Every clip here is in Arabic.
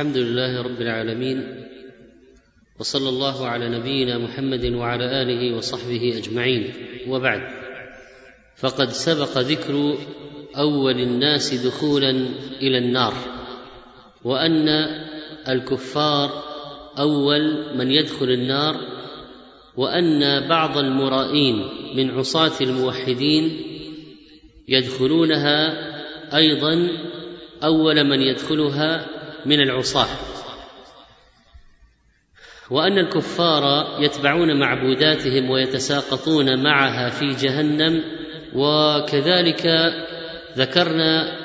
الحمد لله رب العالمين وصلى الله على نبينا محمد وعلى آله وصحبه أجمعين. وبعد فقد سبق ذكر أول الناس دخولا إلى النار وأن الكفار أول من يدخل النار وأن بعض المرائين من عصاة الموحدين يدخلونها أيضا أول من يدخلها من العصاة. وأن الكفار يتبعون معبوداتهم ويتساقطون معها في جهنم وكذلك ذكرنا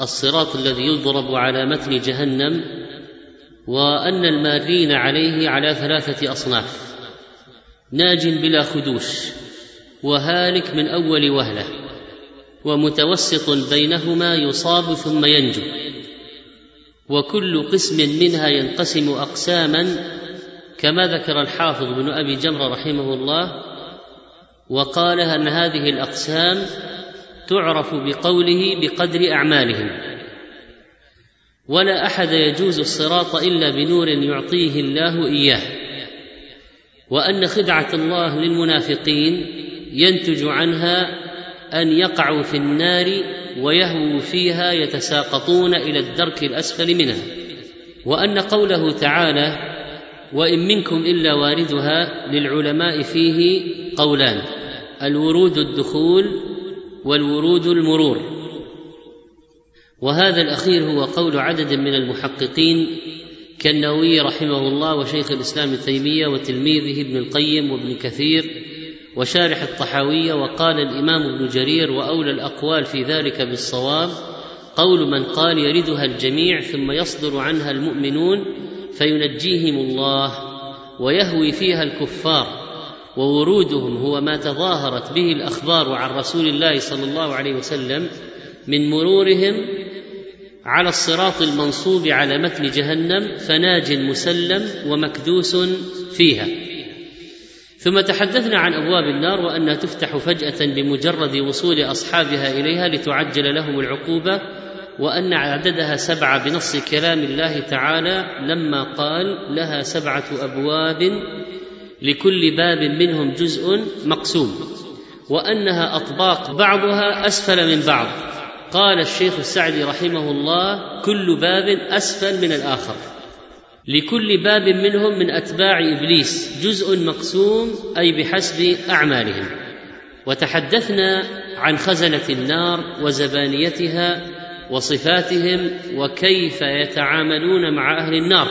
الصراط الذي يضرب على متن جهنم وأن المارين عليه على ثلاثة أصناف. ناج بلا خدوش وهالك من أول وهلة ومتوسط بينهما يصاب ثم ينجو. وكل قسم منها ينقسم أقساما كما ذكر الحافظ بن أبي جمرة رحمه الله وقال أن هذه الأقسام تعرف بقوله بقدر أعمالهم. ولا أحد يجوز الصراط إلا بنور يعطيه الله إياه. وأن خدعة الله للمنافقين ينتج عنها أن يقعوا في النار ويهووا فيها يتساقطون إلى الدرك الأسفل منها. وأن قوله تعالى وإن منكم إلا واردها للعلماء فيه قولان الورود الدخول والورود المرور وهذا الأخير هو قول عدد من المحققين كالنووي رحمه الله وشيخ الإسلام ابن تيمية وتلميذه ابن القيم وابن كثير وشارح الطحاوية وقال الإمام ابن جرير وأولى الأقوال في ذلك بالصواب قول من قال يردها الجميع ثم يصدر عنها المؤمنون فينجيهم الله ويهوي فيها الكفار وورودهم هو ما تظاهرت به الأخبار عن رسول الله صلى الله عليه وسلم من مرورهم على الصراط المنصوب على متن جهنم فناج مسلم ومكدوس فيها ثم تحدثنا عن أبواب النار وأنها تفتح فجأة بمجرد وصول أصحابها إليها لتعجل لهم العقوبة وأن عددها سبعه بنص كلام الله تعالى لما قال لها سبعة أبواب لكل باب منهم جزء مقسوم وأنها أطباق بعضها أسفل من بعض. قال الشيخ السعدي رحمه الله كل باب أسفل من الآخر. لكل باب منهم من أتباع إبليس جزء مقسوم أي بحسب أعمالهم. وتحدثنا عن خزنة النار وزبانيتها وصفاتهم وكيف يتعاملون مع أهل النار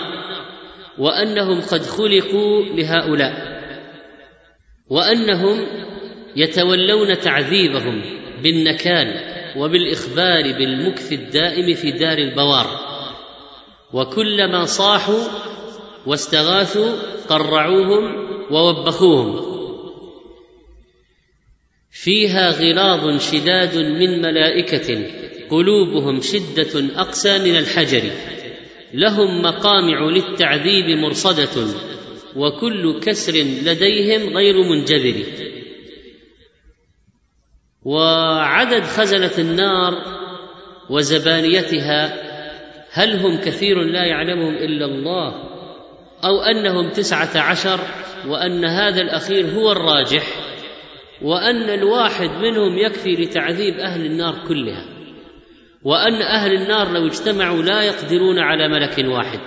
وأنهم قد خلقوا لهؤلاء وأنهم يتولون تعذيبهم بالنكال وبالإخبار بالمكث الدائم في دار البوار. وكلما صاحوا واستغاثوا قرعوهم ووبخوهم. فيها غلاظ شداد من ملائكة قلوبهم شدة أقسى من الحجر. لهم مقامع للتعذيب مرصدة وكل كسر لديهم غير منجبر وعدد خزنة النار وزبانيتها هل هم كثير لا يعلمهم إلا الله أو أنهم تسعة عشر وأن هذا الأخير هو الراجح وأن الواحد منهم يكفي لتعذيب أهل النار كلها وأن أهل النار لو اجتمعوا لا يقدرون على ملك واحد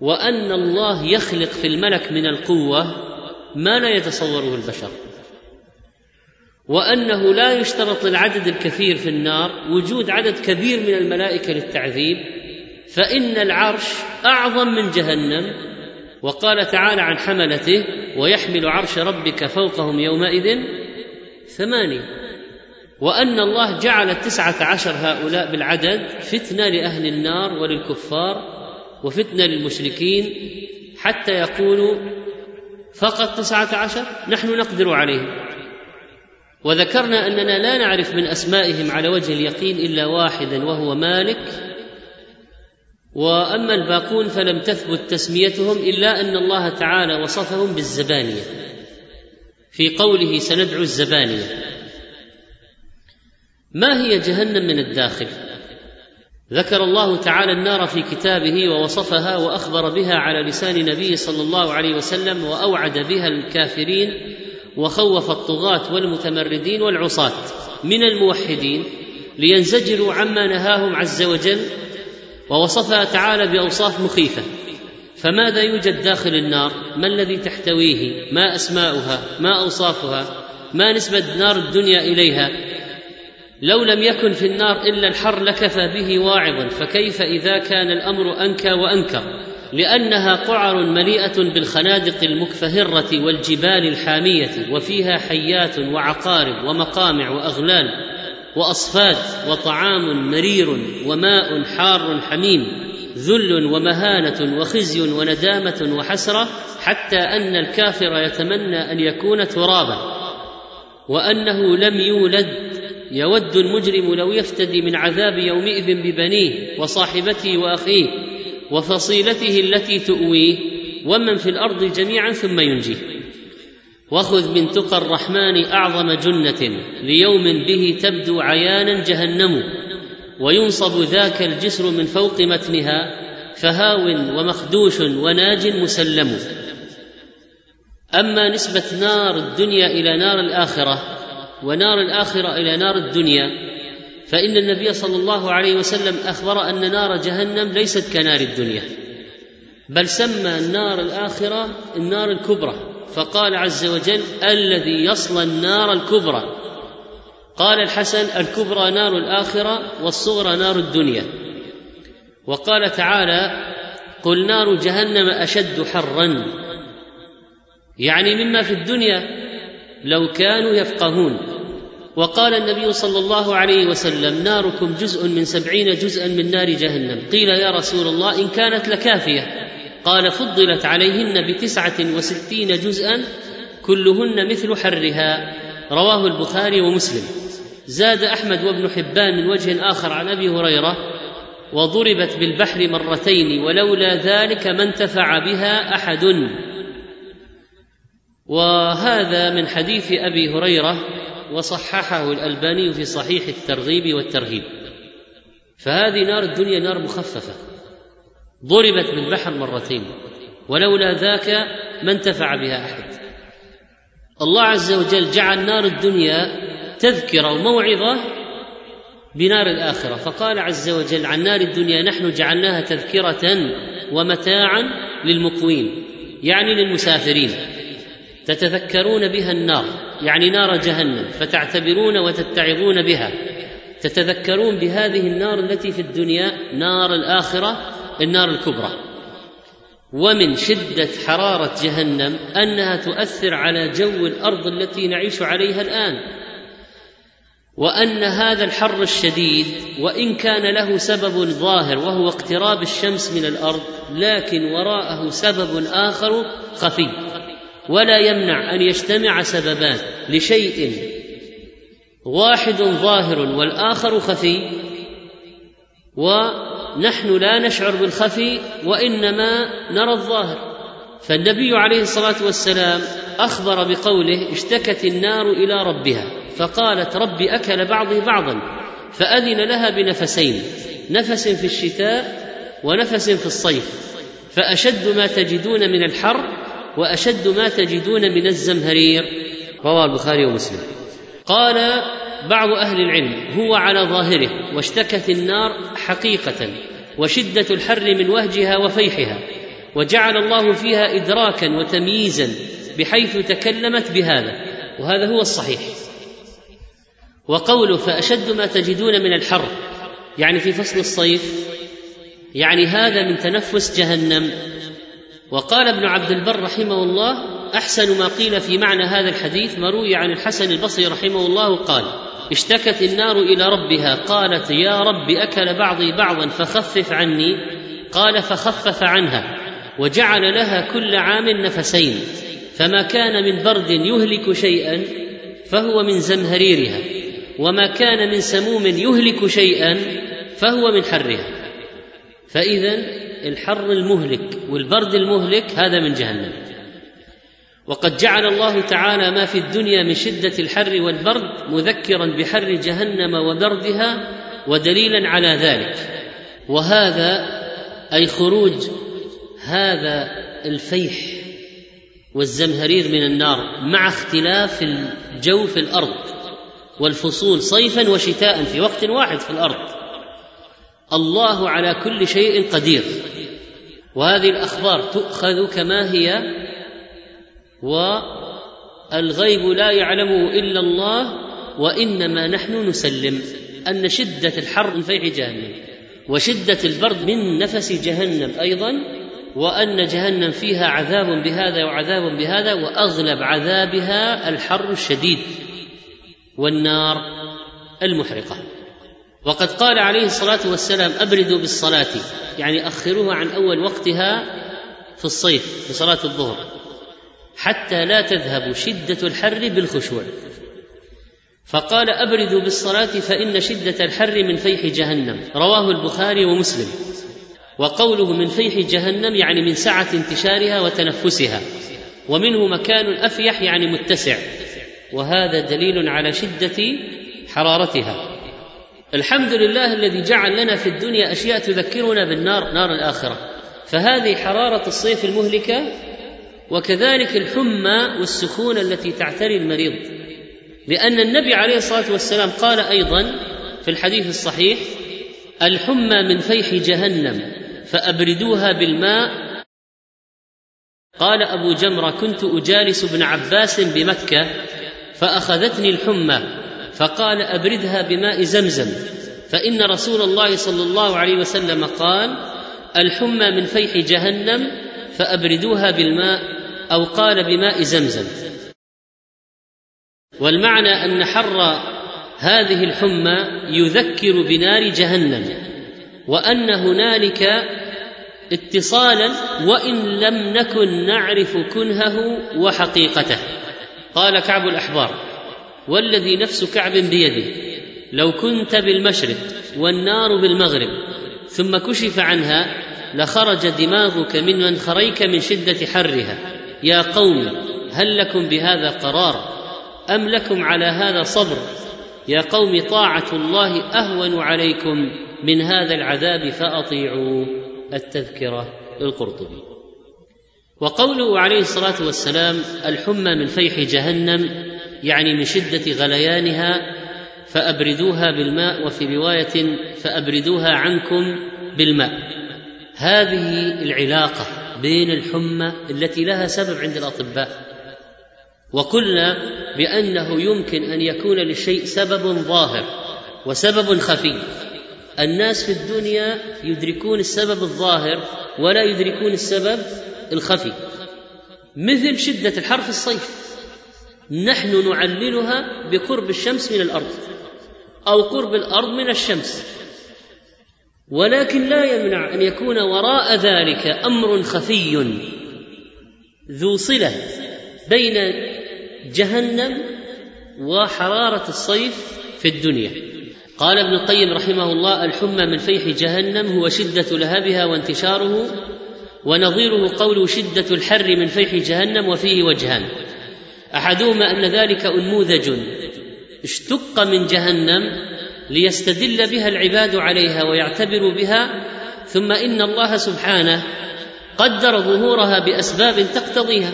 وأن الله يخلق في الملك من القوة ما لا يتصوره البشر وأنه لا يشترط للعدد الكثير في النار وجود عدد كبير من الملائكة للتعذيب فإن العرش أعظم من جهنم. وقال تعالى عن حملته ويحمل عرش ربك فوقهم يومئذ ثمانيه وأن الله جعل التسعه عشر هؤلاء بالعدد فتنة لأهل النار وللكفار وفتنة للمشركين حتى يقولوا فقط تسعة عشر نحن نقدر عليهم. وذكرنا أننا لا نعرف من أسمائهم على وجه اليقين إلا واحدا وهو مالك. وأما الباقون فلم تثبت تسميتهم إلا أن الله تعالى وصفهم بالزبانية. في قوله سندعو الزبانية. ما هي جهنم من الداخل؟ ذكر الله تعالى النار في كتابه ووصفها وأخبر بها على لسان نبيه صلى الله عليه وسلم وأوعد بها الكافرين وخوف الطغاة والمتمردين والعصاة من الموحدين لينزجروا عما نهاهم عز وجل ووصفها تعالى بأوصاف مخيفة. فماذا يوجد داخل النار؟ ما الذي تحتويه؟ ما أسماؤها؟ ما أوصافها؟ ما نسبة نار الدنيا إليها؟ لو لم يكن في النار إلا الحر لكفى به واعظا فكيف إذا كان الأمر أنكى وأنكر؟ لأنها قعر مليئة بالخنادق المكفهرة والجبال الحامية وفيها حيات وعقارب ومقامع وأغلال وأصفاد وطعام مرير وماء حار حميم ذل ومهانة وخزي وندامة وحسرة حتى أن الكافر يتمنى أن يكون ترابا. وأنه لم يولد يود المجرم لو يفتدي من عذاب يومئذ ببنيه وصاحبته وأخيه. وفصيلته التي تؤويه ومن في الأرض جميعا ثم ينجيه. وخذ من تقى الرحمن أعظم جنة ليوم به تبدو عيانا جهنم وينصب ذاك الجسر من فوق متنها فهاو ومخدوش وناج مسلم. أما نسبة نار الدنيا إلى نار الآخرة ونار الآخرة إلى نار الدنيا فإن النبي صلى الله عليه وسلم أخبر أن نار جهنم ليست كنار الدنيا بل سمى النار الآخرة النار الكبرى فقال عز وجل الذي يصلى النار الكبرى. قال الحسن الكبرى نار الآخرة والصغرى نار الدنيا. وقال تعالى قل نار جهنم أشد حرا. يعني مما في الدنيا لو كانوا يفقهون. وقال النبي صلى الله عليه وسلم ناركم جزء من سبعين جزءا من نار جهنم. قيل يا رسول الله إن كانت لكافية. قال فضلت عليهن بتسعة وستين جزءا كلهن مثل حرها. رواه البخاري ومسلم. زاد أحمد وابن حبان من وجه آخر عن أبي هريرة وضربت بالبحر مرتين ولولا ذلك ما انتفع بها أحد. وهذا من حديث أبي هريرة وصححه الألباني في صحيح الترغيب والترهيب. فهذه نار الدنيا نار مخففة. ضربت بالبحر مرتين. ولولا ذاك ما انتفع بها أحد. الله عز وجل جعل نار الدنيا تذكرة وموعظة بنار الآخرة. فقال عز وجل عن نار الدنيا نحن جعلناها تذكرة ومتاعا للمقوين يعني للمسافرين. تتذكرون بها النار. يعني نار جهنم فتعتبرون وتتعظون بها. تتذكرون بهذه النار التي في الدنيا نار الآخرة النار الكبرى. ومن شدة حرارة جهنم أنها تؤثر على جو الأرض التي نعيش عليها الآن. وأن هذا الحر الشديد وإن كان له سبب ظاهر وهو اقتراب الشمس من الأرض لكن وراءه سبب آخر خفي. ولا يمنع أن يجتمع سببان لشيء واحد ظاهر والآخر خفي ونحن لا نشعر بالخفي وإنما نرى الظاهر. فالنبي عليه الصلاة والسلام أخبر بقوله اشتكت النار إلى ربها فقالت رب أكل بعضي بعضا فأذن لها بنفسين نفس في الشتاء ونفس في الصيف فأشد ما تجدون من الحر وأشد ما تجدون من الزمهرير. رواه البخاري ومسلم. قال بعض أهل العلم هو على ظاهره واشتكت النار حقيقة وشدة الحر من وهجها وفيحها وجعل الله فيها إدراكا وتمييزا بحيث تكلمت بهذا وهذا هو الصحيح. وقوله فأشد ما تجدون من الحر يعني في فصل الصيف يعني هذا من تنفس جهنم. وقال ابن عبد البر رحمه الله أحسن ما قيل في معنى هذا الحديث ما روي عن الحسن البصري رحمه الله قال اشتكت النار إلى ربها قالت يا رب أكل بعضي بعضا فخفف عني. قال فخفف عنها وجعل لها كل عام نفسين فما كان من برد يهلك شيئا فهو من زمهريرها وما كان من سموم يهلك شيئا فهو من حرها. فاذا الحر المهلك والبرد المهلك هذا من جهنم. وقد جعل الله تعالى ما في الدنيا من شدة الحر والبرد مذكرا بحر جهنم وبردها ودليلا على ذلك. وهذا أي خروج هذا الفيح والزمهرير من النار مع اختلاف الجو في الأرض والفصول صيفا وشتاء في وقت واحد في الأرض. الله على كل شيء قدير. وهذه الأخبار تؤخذ كما هي والغيب لا يعلمه إلا الله وإنما نحن نسلم أن شدة الحر من فيح جهنم وشدة البرد من نفس جهنم أيضا وأن جهنم فيها عذاب بهذا وعذاب بهذا وأغلب عذابها الحر الشديد والنار المحرقة. وقد قال عليه الصلاة والسلام أبردوا بالصلاة يعني أخروها عن أول وقتها في الصيف في صلاة الظهر حتى لا تذهب شدة الحر بالخشوع. فقال أبردوا بالصلاة فإن شدة الحر من فيح جهنم رواه البخاري ومسلم. وقوله من فيح جهنم يعني من سعة انتشارها وتنفسها ومنه مكان أفيح يعني متسع وهذا دليل على شدة حرارتها. الحمد لله الذي جعل لنا في الدنيا أشياء تذكرنا بالنار نار الآخرة. فهذه حرارة الصيف المهلكة وكذلك الحمى والسخونة التي تعتري المريض. لأن النبي عليه الصلاة والسلام قال أيضا في الحديث الصحيح الحمى من فيح جهنم فأبردوها بالماء. قال أبو جمرة كنت أجالس ابن عباس بمكة فأخذتني الحمى. فقال أبردها بماء زمزم. فإن رسول الله صلى الله عليه وسلم قال الحمى من فيح جهنم فأبردوها بالماء أو قال بماء زمزم. والمعنى أن حر هذه الحمى يذكر بنار جهنم وأن هنالك اتصالا وإن لم نكن نعرف كنهه وحقيقته. قال كعب الأحبار. والذي نفس كعب بيده. لو كنت بالمشرق والنار بالمغرب ثم كشف عنها لخرج دماغك من منخريك من شدة حرها. يا قوم هل لكم بهذا قرار؟ أم لكم على هذا صبر؟ يا قوم طاعة الله أهون عليكم من هذا العذاب فأطيعوا التذكرة للقرطبي وقوله عليه الصلاة والسلام الحمى من فيح جهنم يعني من شدة غليانها فأبردوها بالماء وفي رواية فأبردوها عنكم بالماء. هذه العلاقة بين الحمى التي لها سبب عند الأطباء وقلنا بأنه يمكن أن يكون للشيء سبب ظاهر وسبب خفي. الناس في الدنيا يدركون السبب الظاهر ولا يدركون السبب الخفي مثل شدة الحر في الصيف. نحن نعللها بقرب الشمس من الأرض أو قرب الأرض من الشمس. ولكن لا يمنع أن يكون وراء ذلك أمر خفي. ذو صلة بين جهنم وحرارة الصيف في الدنيا. قال ابن القيم رحمه الله الحمى من فيح جهنم هو شدة لهبها وانتشاره ونظيره قول شدة الحر من فيح جهنم وفيه وجهان. أحدهما أن ذلك أنموذج اشتق من جهنم ليستدل بها العباد عليها ويعتبروا بها ثم إن الله سبحانه قدر ظهورها بأسباب تقتضيها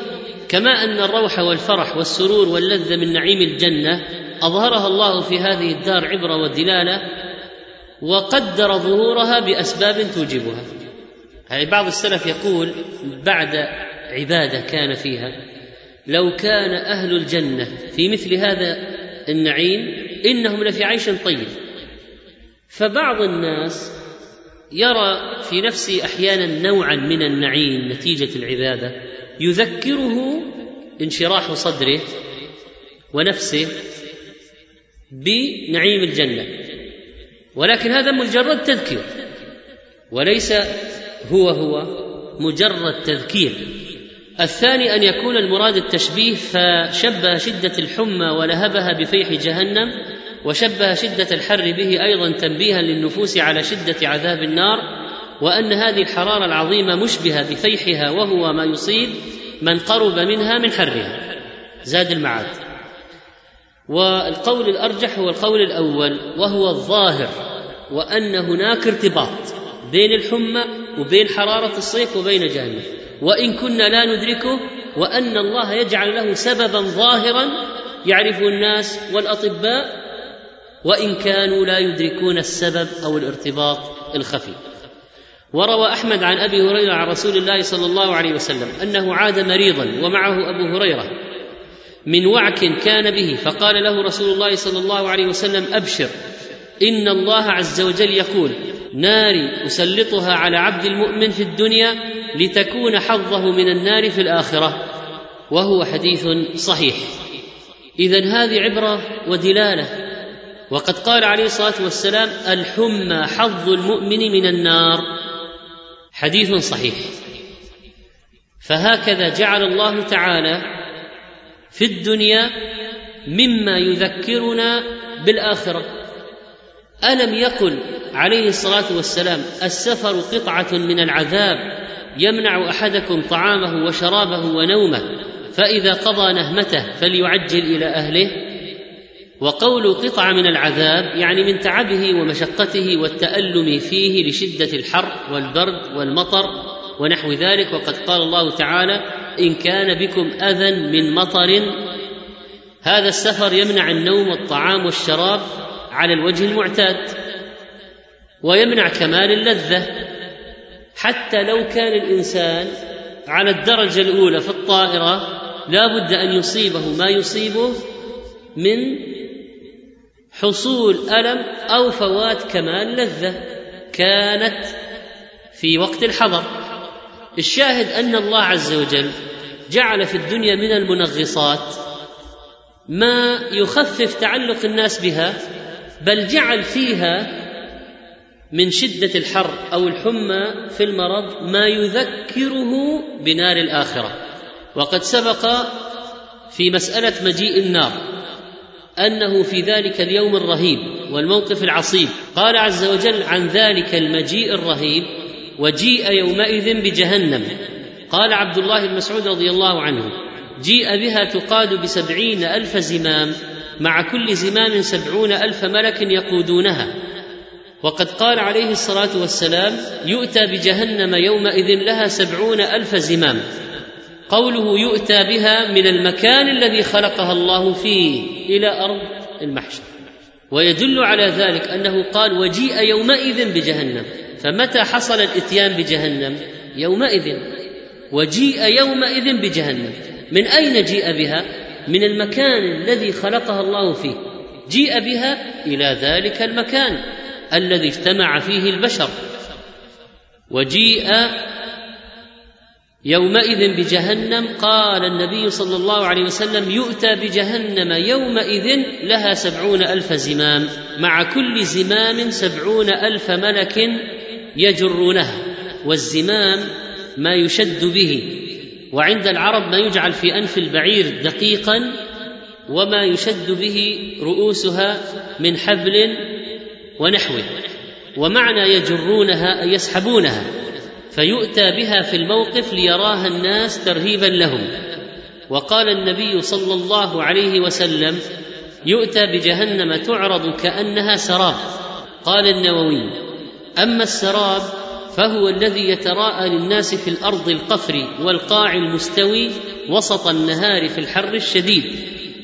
كما أن الروح والفرح والسرور واللذة من نعيم الجنة أظهرها الله في هذه الدار عبره ودلالة وقدر ظهورها بأسباب توجبها. يعني بعض السلف يقول بعد عبادة كان فيها لو كان أهل الجنة في مثل هذا النعيم إنهم لفي عيش طيب. فبعض الناس يرى في نفسه أحيانا نوعا من النعيم نتيجة العبادة يذكره انشراح صدره ونفسه بنعيم الجنة. ولكن هذا مجرد تذكير وليس هو هو مجرد تذكير. الثاني أن يكون المراد التشبيه فشبه شدة الحمى ولهبها بفيح جهنم وشبه شدة الحر به أيضا تنبيها للنفوس على شدة عذاب النار وأن هذه الحرارة العظيمة مشبهة بفيحها وهو ما يصيب من قرب منها من حرها. زاد المعاد. والقول الأرجح هو القول الأول وهو الظاهر وأن هناك ارتباط بين الحمى وبين حرارة الصيف وبين جهنم. وإن كنا لا ندركه وأن الله يجعل له سببا ظاهرا يعرفه الناس والأطباء وإن كانوا لا يدركون السبب أو الارتباط الخفي. وروى أحمد عن أبي هريرة عن رسول الله صلى الله عليه وسلم أنه عاد مريضا ومعه أبو هريرة من وعك كان به فقال له رسول الله صلى الله عليه وسلم أبشر إن الله عز وجل يقول ناري أسلطها على عبد المؤمن في الدنيا لتكون حظه من النار في الآخرة وهو حديث صحيح. اذا هذه عبرة ودلالة. وقد قال عليه الصلاة والسلام الحمى حظ المؤمن من النار. حديث صحيح. فهكذا جعل الله تعالى في الدنيا مما يذكرنا بالآخرة. ألم يقل عليه الصلاة والسلام السفر قطعة من العذاب يمنع أحدكم طعامه وشرابه ونومه فإذا قضى نهمته فليعجل إلى أهله؟ وقول قطعه من العذاب يعني من تعبه ومشقته والتألم فيه لشدة الحر والبرد والمطر ونحو ذلك وقد قال الله تعالى إن كان بكم أذى من مطر هذا السفر يمنع النوم والطعام والشراب على الوجه المعتاد ويمنع كمال اللذة حتى لو كان الإنسان على الدرجة الأولى في الطائرة لا بد أن يصيبه ما يصيبه من حصول ألم أو فوات كمال لذه كانت في وقت الحضر. الشاهد أن الله عز وجل جعل في الدنيا من المنغصات ما يخفف تعلق الناس بها بل جعل فيها من شدة الحر أو الحمى في المرض ما يذكره بنار الآخرة. وقد سبق في مسألة مجيء النار أنه في ذلك اليوم الرهيب والموقف العصيب. قال عز وجل عن ذلك المجيء الرهيب وجيء يومئذ بجهنم. قال عبد الله بن مسعود رضي الله عنه جيء بها تقاد بسبعين ألف زمام. مع كل زمام سبعون ألف ملك يقودونها. وقد قال عليه الصلاة والسلام يؤتى بجهنم يومئذ لها سبعون ألف زمام. قوله يؤتى بها من المكان الذي خلقها الله فيه إلى أرض المحشر. ويدل على ذلك أنه قال وجيء يومئذ بجهنم. فمتى حصل الإتيان بجهنم؟ يومئذ. وجيء يومئذ بجهنم. من أين جيء بها؟ من المكان الذي خلقها الله فيه جيء بها إلى ذلك المكان الذي اجتمع فيه البشر. وجيء يومئذ بجهنم قال النبي صلى الله عليه وسلم يؤتى بجهنم يومئذ لها سبعون ألف زمام مع كل زمام سبعون ألف ملك يجرونها والزمام ما يشد به. وعند العرب ما يجعل في أنف البعير دقيقا وما يشد به رؤوسها من حبل ونحوه ومعنى يجرونها أي يسحبونها فيؤتى بها في الموقف ليراها الناس ترهيبا لهم. وقال النبي صلى الله عليه وسلم يؤتى بجهنم تعرض كأنها سراب. قال النووي أما السراب فهو الذي يتراءى للناس في الأرض القفر والقاع المستوي وسط النهار في الحر الشديد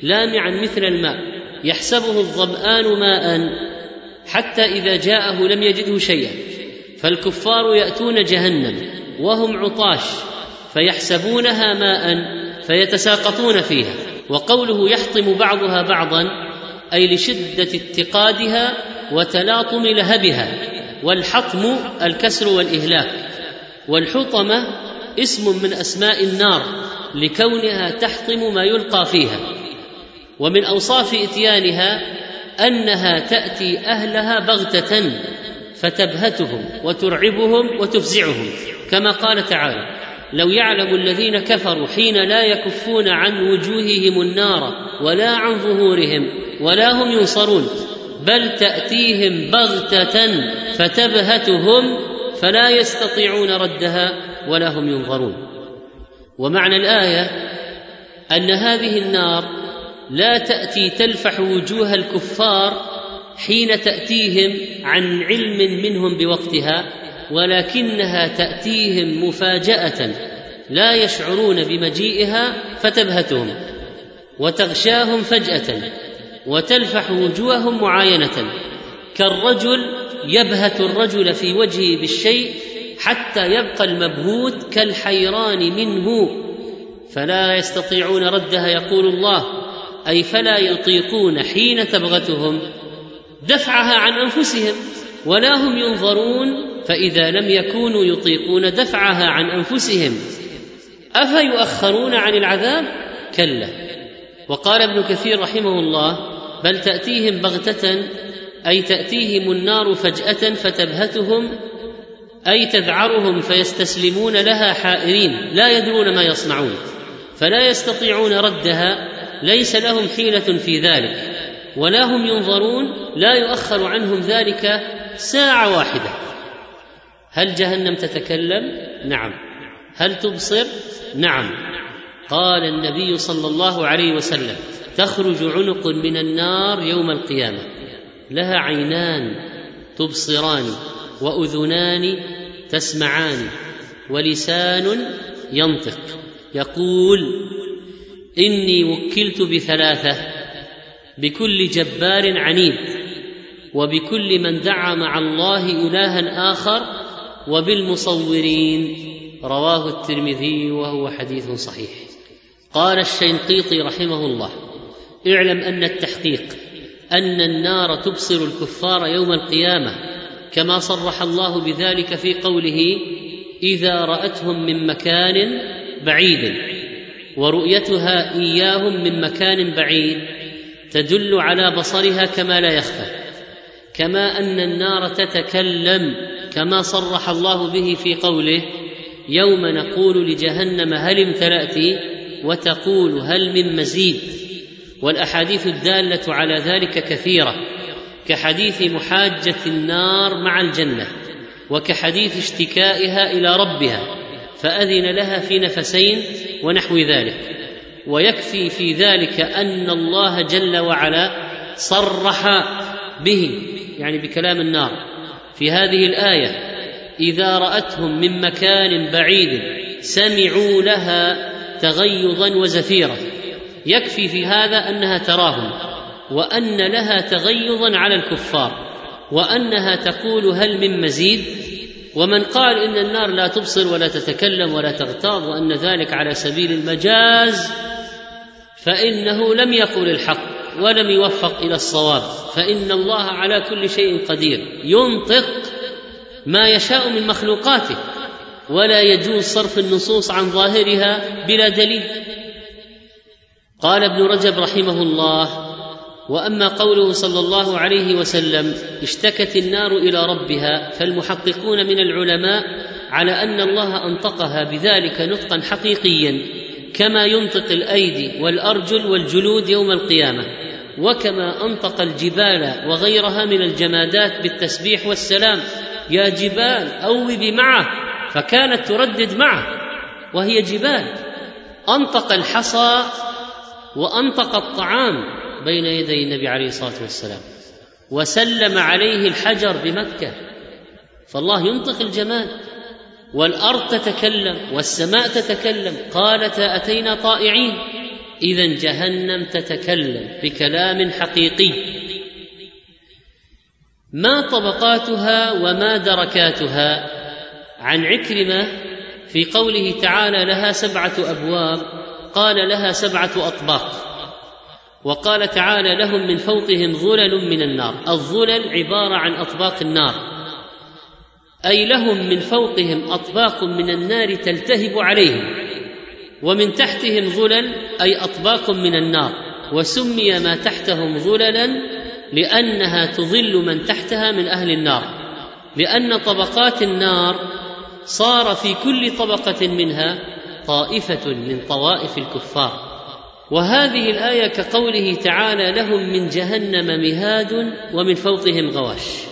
لامعا مثل الماء يحسبه الظمآن ماء حتى إذا جاءه لم يجده شيئا. فالكفار يأتون جهنم وهم عطاش فيحسبونها ماء فيتساقطون فيها. وقوله يحطم بعضها بعضا أي لشدة اتقادها وتلاطم لهبها. والحطم الكسر والإهلاك والحطمة اسم من أسماء النار لكونها تحطم ما يلقى فيها ومن أوصاف إتيانها أنها تأتي أهلها بغتة فتبهتهم وترعبهم وتفزعهم كما قال تعالى لو يعلم الذين كفروا حين لا يكفون عن وجوههم النار ولا عن ظهورهم ولا هم ينصرون بل تأتيهم بغتة فتبهتهم فلا يستطيعون ردها ولا هم ينظرون. ومعنى الآية أن هذه النار لا تأتي تلفح وجوه الكفار حين تأتيهم عن علم منهم بوقتها ولكنها تأتيهم مفاجأة لا يشعرون بمجيئها فتبهتهم وتغشاهم فجأة. وتلفح وجوههم معاينة. كالرجل يبهت الرجل في وجهه بالشيء حتى يبقى المبهوت كالحيران منه. فلا يستطيعون ردها يقول الله أي فلا يطيقون حين تبغتهم. دفعها عن أنفسهم ولا هم ينظرون فإذا لم يكونوا يطيقون دفعها عن أنفسهم. أفيؤخرون عن العذاب؟ كلا. وقال ابن كثير رحمه الله بل تأتيهم بغتة أي تأتيهم النار فجأة فتبهتهم أي تذعرهم فيستسلمون لها حائرين لا يدرون ما يصنعون فلا يستطيعون ردها ليس لهم حيلة في ذلك ولا هم ينظرون لا يؤخر عنهم ذلك ساعة واحدة. هل جهنم تتكلم؟ نعم. هل تبصر؟ نعم. قال النبي صلى الله عليه وسلم. تخرج عنق من النار يوم القيامة. لها عينان تبصران وأذنان تسمعان ولسان ينطق. يقول إني وكلت بثلاثة بكل جبار عنيد وبكل من دعا مع الله إلها آخر وبالمصورين. رواه الترمذي وهو حديث صحيح. قال الشنقيطي رحمه الله اعلم أن التحقيق أن النار تبصر الكفار يوم القيامة كما صرح الله بذلك في قوله إذا رأتهم من مكان بعيد ورؤيتها إياهم من مكان بعيد تدل على بصرها كما لا يخفى كما أن النار تتكلم كما صرح الله به في قوله يوم نقول لجهنم هل امتلأت وتقول هل من مزيد؟ والأحاديث الدالة على ذلك كثيرة كحديث محاجة النار مع الجنة وكحديث اشتكائها إلى ربها فأذن لها في نفسين ونحو ذلك. ويكفي في ذلك أن الله جل وعلا صرح به يعني بكلام النار. في هذه الآية إذا رأتهم من مكان بعيد سمعوا لها تغيظا وزفيرا. يكفي في هذا أنها تراهم وأن لها تغيظا على الكفار وأنها تقول هل من مزيد؟ ومن قال إن النار لا تبصر ولا تتكلم ولا تغتاظ وأن ذلك على سبيل المجاز فإنه لم يقل الحق ولم يوفق إلى الصواب فإن الله على كل شيء قدير ينطق ما يشاء من مخلوقاته ولا يجوز صرف النصوص عن ظاهرها بلا دليل. قال ابن رجب رحمه الله وأما قوله صلى الله عليه وسلم اشتكت النار إلى ربها فالمحققون من العلماء على أن الله أنطقها بذلك نطقا حقيقيا كما ينطق الأيدي والأرجل والجلود يوم القيامة وكما أنطق الجبال وغيرها من الجمادات بالتسبيح والسلام يا جبال اوبي معه فكانت تردد معه وهي جبال. أنطق الحصى وانطق الطعام بين يدي النبي عليه الصلاة والسلام وسلم عليه الحجر بمكة. فالله ينطق الجمال. والأرض تتكلم والسماء تتكلم. قالتا أتينا طائعين. إذا جهنم تتكلم بكلام حقيقي. ما طبقاتها وما دركاتها. عن عكرمة في قوله تعالى لها سبعة أبواب. قال لها سبعة أطباق. وقال تعالى لهم من فوقهم ظلل من النار. الظلل عبارة عن أطباق النار. أي لهم من فوقهم أطباق من النار تلتهب عليهم. ومن تحتهم ظلل أي أطباق من النار. وسمي ما تحتهم ظللا لأنها تظل من تحتها من أهل النار. لأن طبقات النار صار في كل طبقة منها طائفة من طوائف الكفار. وهذه الآية كقوله تعالى لهم من جهنم مهاد ومن فوقهم غواش.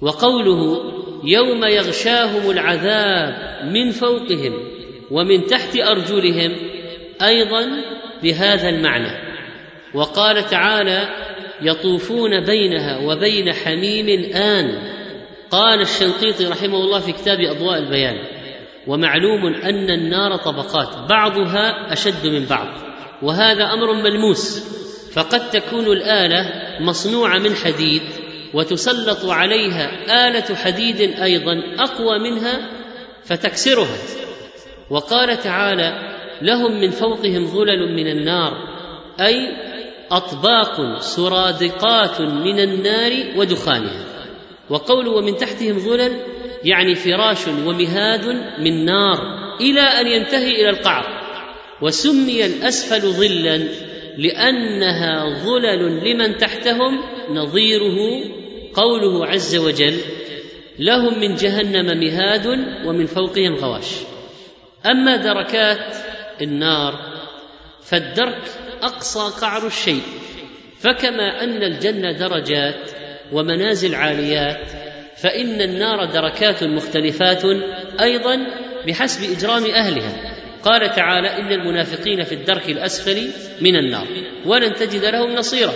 وقوله يوم يغشاهم العذاب من فوقهم ومن تحت أرجلهم أيضا بهذا المعنى. وقال تعالى يطوفون بينها وبين حميم آن. قال الشنقيطي رحمه الله في كتاب أضواء البيان ومعلوم أن النار طبقات بعضها أشد من بعض وهذا أمر ملموس فقد تكون الآلة مصنوعة من حديد وتسلط عليها آلة حديد أيضا أقوى منها فتكسرها. وقال تعالى لهم من فوقهم ظلل من النار أي أطباق سرادقات من النار ودخانها. وقوله ومن تحتهم ظلل يعني فراش ومهاد من نار إلى أن ينتهي إلى القعر. وسمي الأسفل ظلا لأنها ظلل لمن تحتهم نظيره قوله عز وجل لهم من جهنم مهاد ومن فوقهم غواش. أما دركات النار فالدرك أقصى قعر الشيء فكما أن الجنة درجات ومنازل عاليات فإن النار دركات مختلفات أيضا بحسب إجرام أهلها. قال تعالى إن المنافقين في الدرك الأسفل من النار ولن تجد لهم نصيرا.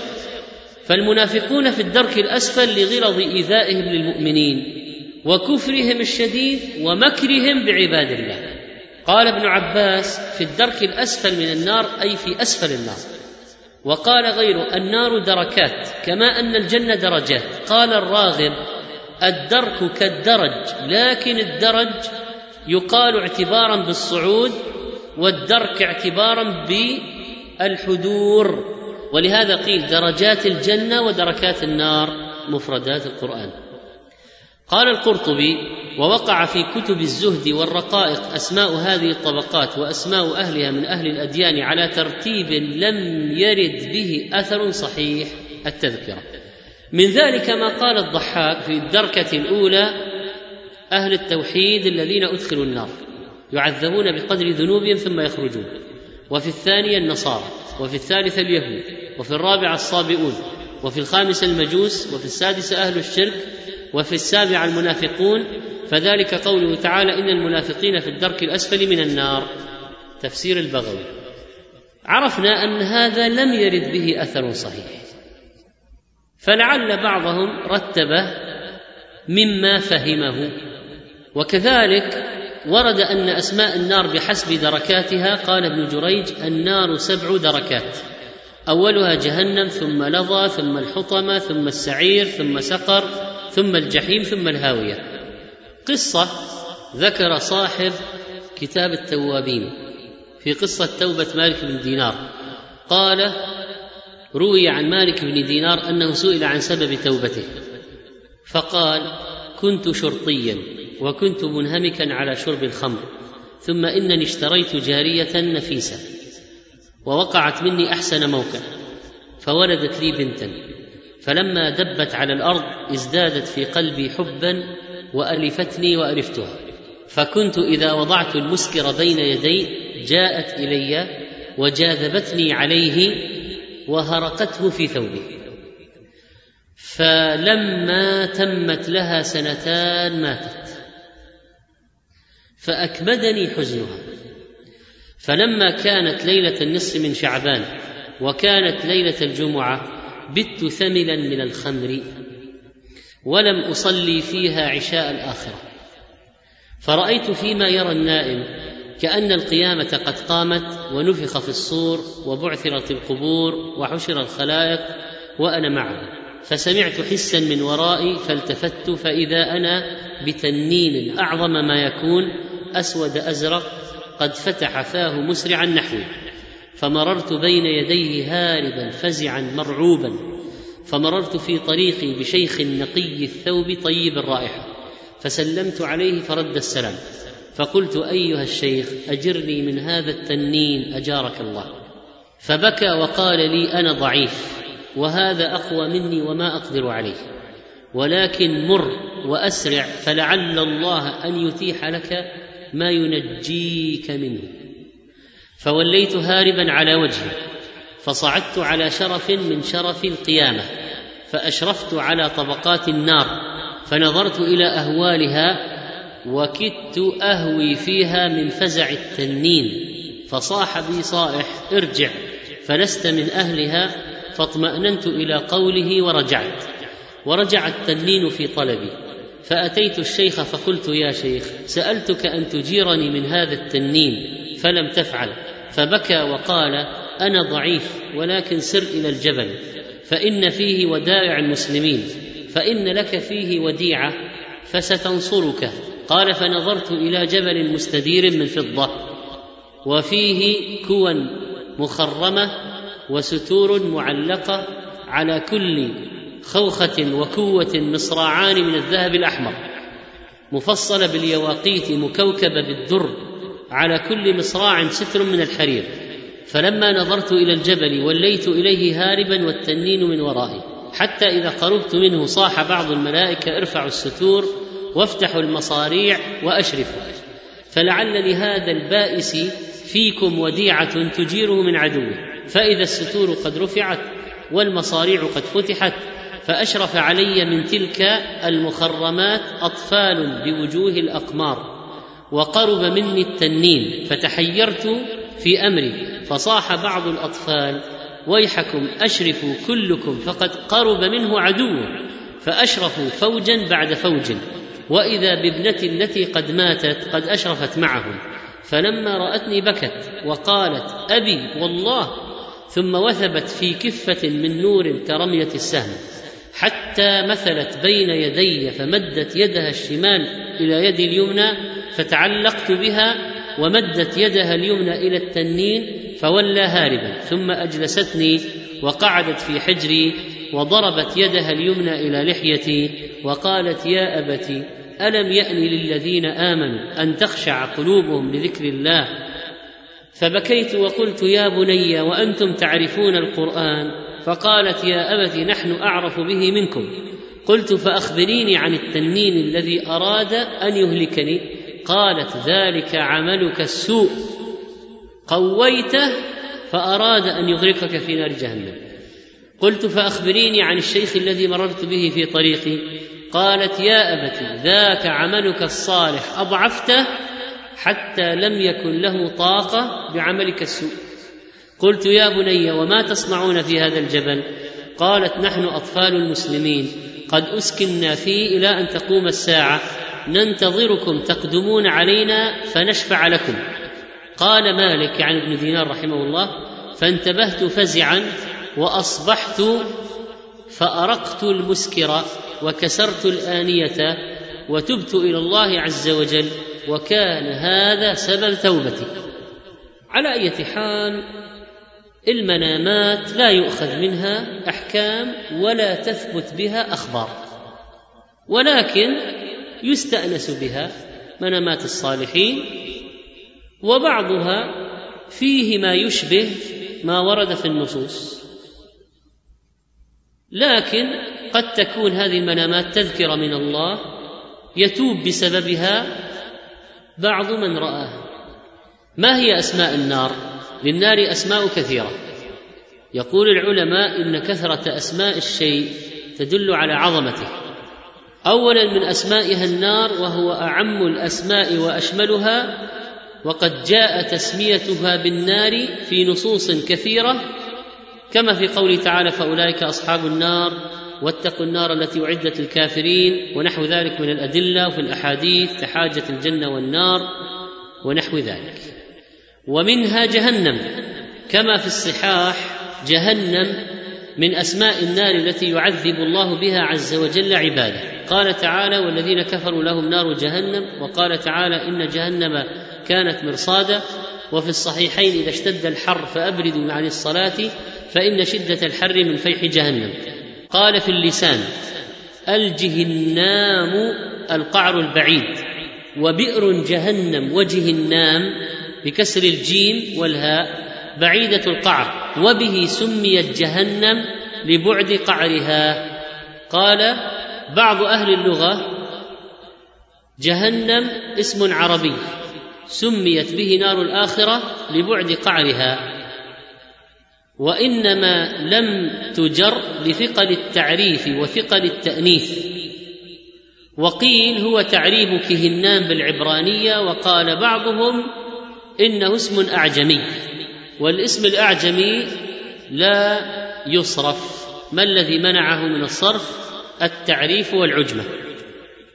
فالمنافقون في الدرك الأسفل لغلظ إيذائهم للمؤمنين وكفرهم الشديد ومكرهم بعباد الله. قال ابن عباس في الدرك الأسفل من النار أي في أسفل النار. وقال غيره النار دركات كما أن الجنة درجات. قال الراغب الدرك كالدرج لكن الدرج يقال اعتبارا بالصعود والدرك اعتبارا بالحدور. ولهذا قيل درجات الجنة ودركات النار مفردات القرآن. قال القرطبي ووقع في كتب الزهد والرقائق أسماء هذه الطبقات وأسماء أهلها من أهل الأديان على ترتيب لم يرد به أثر صحيح. التذكرة. من ذلك ما قال الضحاك في الدركة الأولى أهل التوحيد الذين أدخلوا النار يعذبون بقدر ذنوبهم ثم يخرجون. وفي الثانية النصارى وفي الثالثة اليهود وفي الرابعة الصابئون وفي الخامسة المجوس وفي السادسة أهل الشرك وفي السابعة المنافقون. فذلك قوله تعالى إن المنافقين في الدرك الأسفل من النار. تفسير البغوي. عرفنا أن هذا لم يرد به أثر صحيح. فلعل بعضهم رتبه مما فهمه. وكذلك ورد أن أسماء النار بحسب دركاتها. قال ابن جريج النار سبع دركات. أولها جهنم ثم لظى ثم الحطمة ثم السعير ثم سقر ثم الجحيم ثم الهاوية. قصة ذكر صاحب كتاب التوابين في قصة توبة مالك بن دينار. قال روي عن مالك بن دينار أنه سئل عن سبب توبته فقال كنت شرطيا وكنت منهمكا على شرب الخمر ثم إنني اشتريت جارية نفيسة ووقعت مني أحسن موقع فولدت لي بنتا فلما دبت على الأرض ازدادت في قلبي حبا والفتني وألفتها فكنت إذا وضعت المسكر بين يدي جاءت إلي وجاذبتني عليه وهرقته في ثوبي فلما تمت لها سنتان ماتت. فاكبدني حزنها. فلما كانت ليلة النصف من شعبان وكانت ليلة الجمعة بت ثملا من الخمر ولم أصلي فيها عشاء الآخرة. فرأيت فيما يرى النائم كأن القيامة قد قامت ونفخ في الصور وبعثرت القبور وحشر الخلائق وأنا معه. فسمعت حسا من ورائي فالتفت فإذا أنا بتنين أعظم ما يكون أسود أزرق قد فتح فاه مسرعا نحوي فمررت بين يديه هاربا فزعا مرعوبا. فمررت في طريقي بشيخ نقي الثوب طيب الرائحة. فسلمت عليه فرد السلام. فقلت أيها الشيخ أجرني من هذا التنين أجارك الله. فبكى وقال لي أنا ضعيف وهذا أقوى مني وما أقدر عليه. ولكن مر وأسرع فلعل الله أن يتيح لك ما ينجيك منه. فوليت هاربا على وجهي فصعدت على شرف من شرف القيامة فأشرفت على طبقات النار فنظرت إلى أهوالها وكدت أهوي فيها من فزع التنين فصاح بي صائح ارجع فلست من أهلها فاطمأننت إلى قوله ورجعت ورجع التنين في طلبي فأتيت الشيخ فقلت يا شيخ سألتك أن تجيرني من هذا التنين فلم تفعل فبكى وقال أنا ضعيف ولكن سر إلى الجبل فإن فيه ودائع المسلمين فإن لك فيه وديعة فستنصرك قال فنظرت إلى جبل مستدير من فضة وفيه كوى مخرمة وستور معلقة على كل خوخة وكوة مصراعان من الذهب الأحمر مفصلة باليواقيت مكوكبة بالدر على كل مصراع ستر من الحرير. فلما نظرت إلى الجبل وليت إليه هاربا والتنين من ورائي حتى إذا قربت منه صاح بعض الملائكة ارفعوا الستور وافتحوا المصاريع وأشرفوا. فلعل لهذا البائس فيكم وديعة تجيره من عدوه. فإذا الستور قد رفعت والمصاريع قد فتحت فأشرف علي من تلك المخرمات أطفال بوجوه الأقمار وقرب مني التنين فتحيرت في أمري فصاح بعض الأطفال ويحكم أشرفوا كلكم. فقد قرب منه عدو فأشرفوا فوجا بعد فوج وإذا بابنتي التي قد ماتت قد أشرفت معهم. فلما رأتني بكت وقالت أبي والله ثم وثبت في كفة من نور كرمية السهم حتى مثلت بين يدي فمدت يدها الشمال إلى يدي اليمنى فتعلقت بها ومدت يدها اليمنى إلى التنين فولى هاربا ثم أجلستني وقعدت في حجري وضربت يدها اليمنى إلى لحيتي وقالت يا ابت ألم يأن للذين آمنوا أن تخشع قلوبهم لذكر الله؟ فبكيت وقلت يا بني وأنتم تعرفون القرآن؟ فقالت يا أبت نحن أعرف به منكم. قلت فأخبريني عن التنين الذي أراد أن يهلكني. قالت ذلك عملك السوء. قويته فأراد أن يغرقك في نار جهنم. قلت فأخبريني عن الشيخ الذي مررت به في طريقي. قالت يا ابت ذاك عملك الصالح أضعفته حتى لم يكن له طاقة بعملك السوء. قلت يا بني وما تصنعون في هذا الجبل؟ قالت نحن أطفال المسلمين قد اسكنا فيه إلى أن تقوم الساعة. ننتظركم تقدمون علينا فنشفع لكم. قال مالك عن ابن دينار رحمه الله فانتبهت فزعا وأصبحت فأرقت المسكر وكسرت الآنية وتبت إلى الله عز وجل وكان هذا سبب توبتي. على اية حال المنامات لا يؤخذ منها أحكام ولا تثبت بها أخبار ولكن يستأنس بها منامات الصالحين وبعضها فيه ما يشبه ما ورد في النصوص. لكن قد تكون هذه المنامات تذكرة من الله يتوب بسببها بعض من راها ما هي أسماء النار؟ للنار أسماء كثيرة. يقول العلماء إن كثرة أسماء الشيء تدل على عظمته. اولا من أسمائها النار وهو أعم الأسماء وأشملها وقد جاء تسميتها بالنار في نصوص كثيرة كما في قوله تعالى فأولئك أصحاب النار واتقوا النار التي أعدت للكافرين ونحو ذلك من الأدلة وفي الأحاديث كحاجة الجنة والنار ونحو ذلك. ومنها جهنم كما في الصحاح جهنم من أسماء النار التي يعذب الله بها عز وجل عباده. قال تعالى والذين كفروا لهم نار جهنم وقال تعالى إن جهنم كانت مرصادا. وفي الصحيحين إذا اشتد الحر فأبردوا عن الصلاة فإن شدة الحر من فيح جهنم. قال في اللسان الجهنام القعر البعيد وبئر جهنم وجهنام بكسر الجيم والهاء بعيدة القعر وبه سميت جهنم لبعد قعرها. قال بعض أهل اللغة جهنم اسم عربي. سميت به نار الآخرة لبعد قعرها. وإنما لم تجر لثقل التعريف وثقل التأنيث. وقيل هو تعريب كهنان بالعبرانية وقال بعضهم إنه اسم أعجمي. والاسم الأعجمي لا يصرف. ما الذي منعه من الصرف؟ التعريف والعجمة.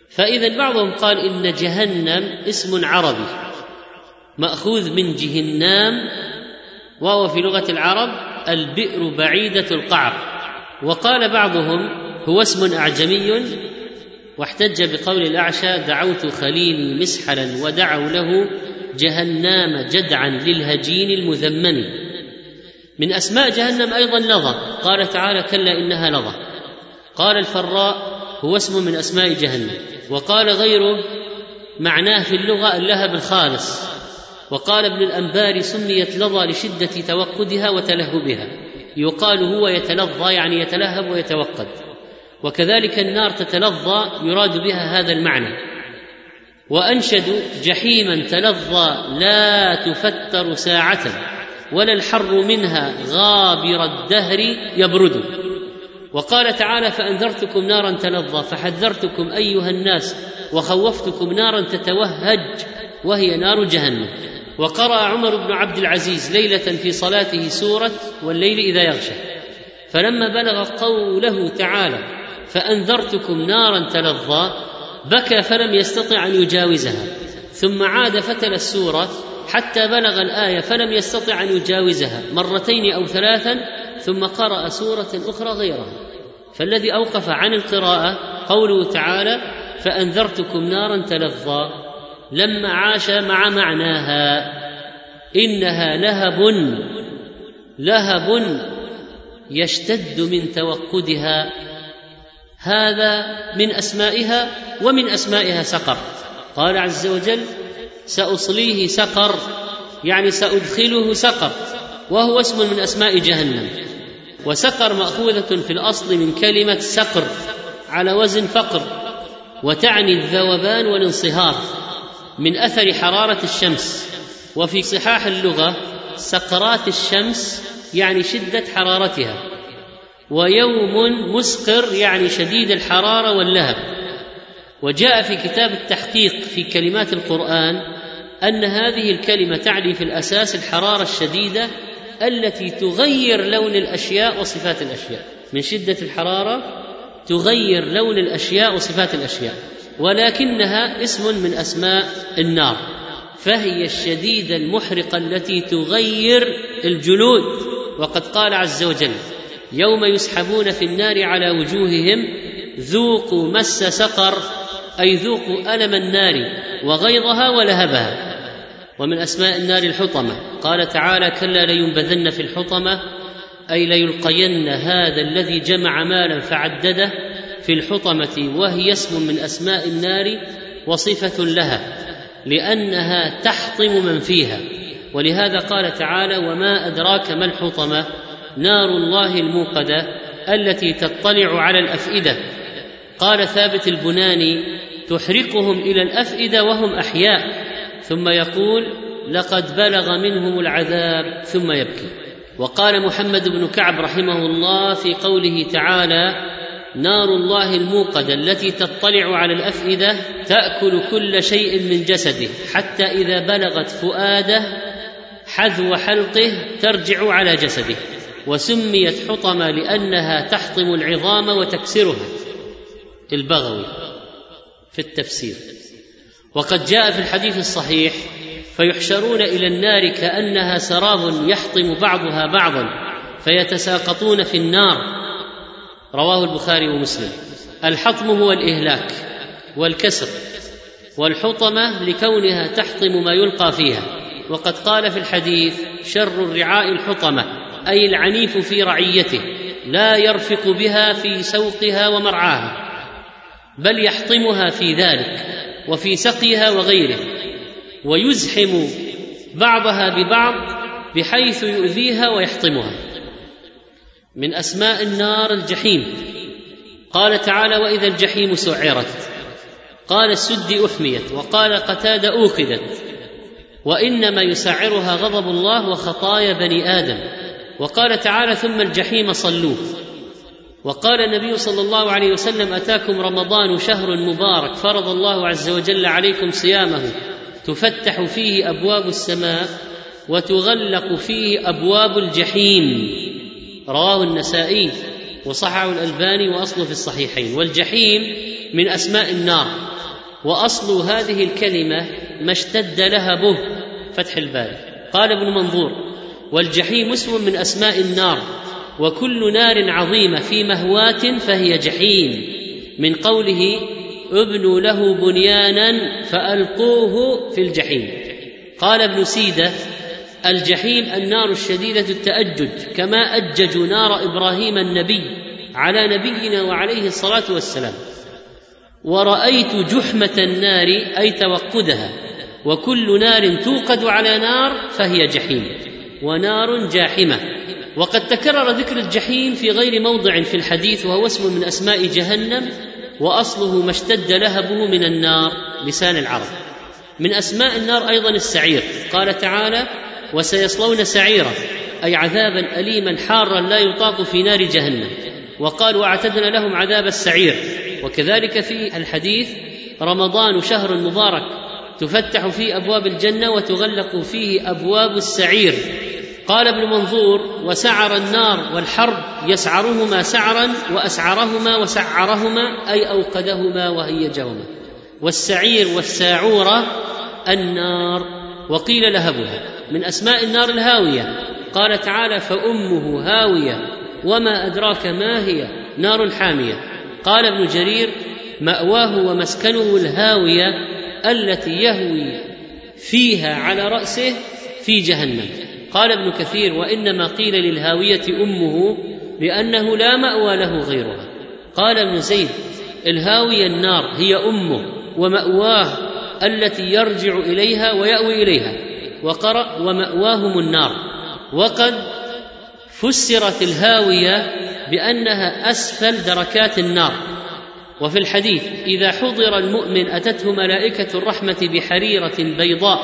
فإذا بعضهم قال إن جهنم اسم عربي. مأخوذ من جهنام وهو في لغة العرب البئر بعيدة القعر. وقال بعضهم هو اسم أعجمي واحتج بقول الأعشى دعوت خليلي مسحلا ودعوا له جهنام جدعا للهجين المذمم من أسماء جهنم أيضا لظى. قال تعالى كلا إنها لظى. قال الفراء هو اسم من أسماء جهنم. وقال غيره معناه في اللغة اللهب الخالص. وقال ابن الأنبار سميت لظى لشدة توقدها وتلهبها. يقال هو يتلظى يعني يتلهب ويتوقد. وكذلك النار تتلظى يراد بها هذا المعنى. وانشدوا جحيما تلظى لا تفتر ساعة ولا الحر منها غابر الدهر يبرد. وقال تعالى فأنذرتكم نارا تلظى فحذرتكم أيها الناس وخوفتكم نارا تتوهج وهي نار جهنم. وقرأ عمر بن عبد العزيز ليلة في صلاته سورة والليل إذا يغشى. فلما بلغ قوله تعالى فأنذرتكم نارا تلظى بكى فلم يستطع أن يجاوزها ثم عاد فتل السورة حتى بلغ الآية فلم يستطع أن يجاوزها مرتين أو ثلاثا ثم قرأ سورة أخرى غيرها. فالذي أوقف عن القراءة قوله تعالى فأنذرتكم نارا تلظى لما عاش مع معناها. إنها لهب لهب يشتد من توقدها هذا من أسمائها ومن أسمائها سقر. قال عز وجل سأصليه سقر يعني سأدخله سقر وهو اسم من أسماء جهنم. وسقر مأخوذة في الأصل من كلمة سقر على وزن فقر وتعني الذوبان والانصهار. من أثر حرارة الشمس وفي صحاح اللغة سقرات الشمس يعني شدة حرارتها ويوم مسقر يعني شديد الحرارة واللهب. وجاء في كتاب التحقيق في كلمات القرآن أن هذه الكلمة تعني في الأساس الحرارة الشديدة التي تغير لون الأشياء وصفات الأشياء. من شدة الحرارة تغير لون الأشياء وصفات الأشياء. ولكنها اسم من أسماء النار فهي الشديده المحرقه التي تغير الجلود وقد قال عز وجل يوم يسحبون في النار على وجوههم ذوقوا مس سقر أي ذوقوا ألم النار وغيظها ولهبها. ومن أسماء النار الحطمة قال تعالى كلا لينبذن في الحطمة أي ليلقين هذا الذي جمع مالا فعدده في الحطمة وهي اسم من أسماء النار وصفة لها لأنها تحطم من فيها. ولهذا قال تعالى وما أدراك ما الحطمة؟ نار الله الموقدة التي تطلع على الأفئدة. قال ثابت البناني تحرقهم إلى الأفئدة وهم أحياء. ثم يقول لقد بلغ منهم العذاب ثم يبكي. وقال محمد بن كعب رحمه الله في قوله تعالى نار الله الموقدة التي تطلع على الأفئدة تأكل كل شيء من جسده حتى إذا بلغت فؤاده حذو حلقه ترجع على جسده وسميت حطمة لأنها تحطم العظام وتكسرها. البغوي في التفسير. وقد جاء في الحديث الصحيح فيحشرون إلى النار كأنها سراب يحطم بعضها بعضا فيتساقطون في النار رواه البخاري ومسلم. الحطم هو الإهلاك والكسر والحطمة لكونها تحطم ما يلقى فيها. وقد قال في الحديث شر الرعاء الحطمة أي العنيف في رعيته لا يرفق بها في سوقها ومرعاها بل يحطمها في ذلك وفي سقيها وغيره ويزحم بعضها ببعض بحيث يؤذيها ويحطمها. من أسماء النار الجحيم. قال تعالى وإذا الجحيم سعرت. قال السد أحميت. وقال قتاد اوقدت وإنما يسعرها غضب الله وخطايا بني آدم. وقال تعالى ثم الجحيم صلوه. وقال النبي صلى الله عليه وسلم أتاكم رمضان شهر مبارك فرض الله عز وجل عليكم صيامه. تفتح فيه أبواب السماء وتغلق فيه أبواب الجحيم. رواه النسائي وصححه الألباني وأصله في الصحيحين. والجحيم من أسماء النار. وأصل هذه الكلمة ما اشتد لهبه فتح الباري. قال ابن منظور والجحيم اسم من أسماء النار وكل نار عظيمة في مهواه فهي جحيم. من قوله ابنوا له بنيانا فألقوه في الجحيم. قال ابن سيدة الجحيم النار الشديدة التأجج كما اججوا نار إبراهيم النبي على نبينا وعليه الصلاة والسلام. ورأيت جحمة النار أي توقدها وكل نار توقد على نار فهي جحيم ونار جاحمة. وقد تكرر ذكر الجحيم في غير موضع في الحديث وهو اسم من أسماء جهنم وأصله ما اشتد لهبه من النار لسان العرب. من أسماء النار أيضا السعير. قال تعالى وسيصلون سعيرا أي عذابا أليما حارا لا يطاق في نار جهنم. وقال واعتدنا لهم عذاب السعير. وكذلك في الحديث رمضان شهر مبارك تفتح فيه أبواب الجنة وتغلق فيه أبواب السعير. قال ابن منظور وسعر النار والحرب يسعرهما سعرا وأسعرهما وسعرهما أي أوقدهما وهيجهما والسعير والساعورة النار وقيل لهبها. من أسماء النار الهاوية. قال تعالى فأمه هاوية وما أدراك ما هي؟ نار حامية. قال ابن جرير مأواه ومسكنه الهاوية التي يهوي فيها على رأسه في جهنم. قال ابن كثير وإنما قيل للهاوية أمه لأنه لا مأوى له غيرها. قال ابن زيد الهاوية النار هي أمه ومأواه التي يرجع إليها ويأوي إليها. وقرأ ومأواهم النار. وقد فسرت الهاوية بأنها أسفل دركات النار. وفي الحديث إذا حضر المؤمن أتته ملائكة الرحمة بحريرة بيضاء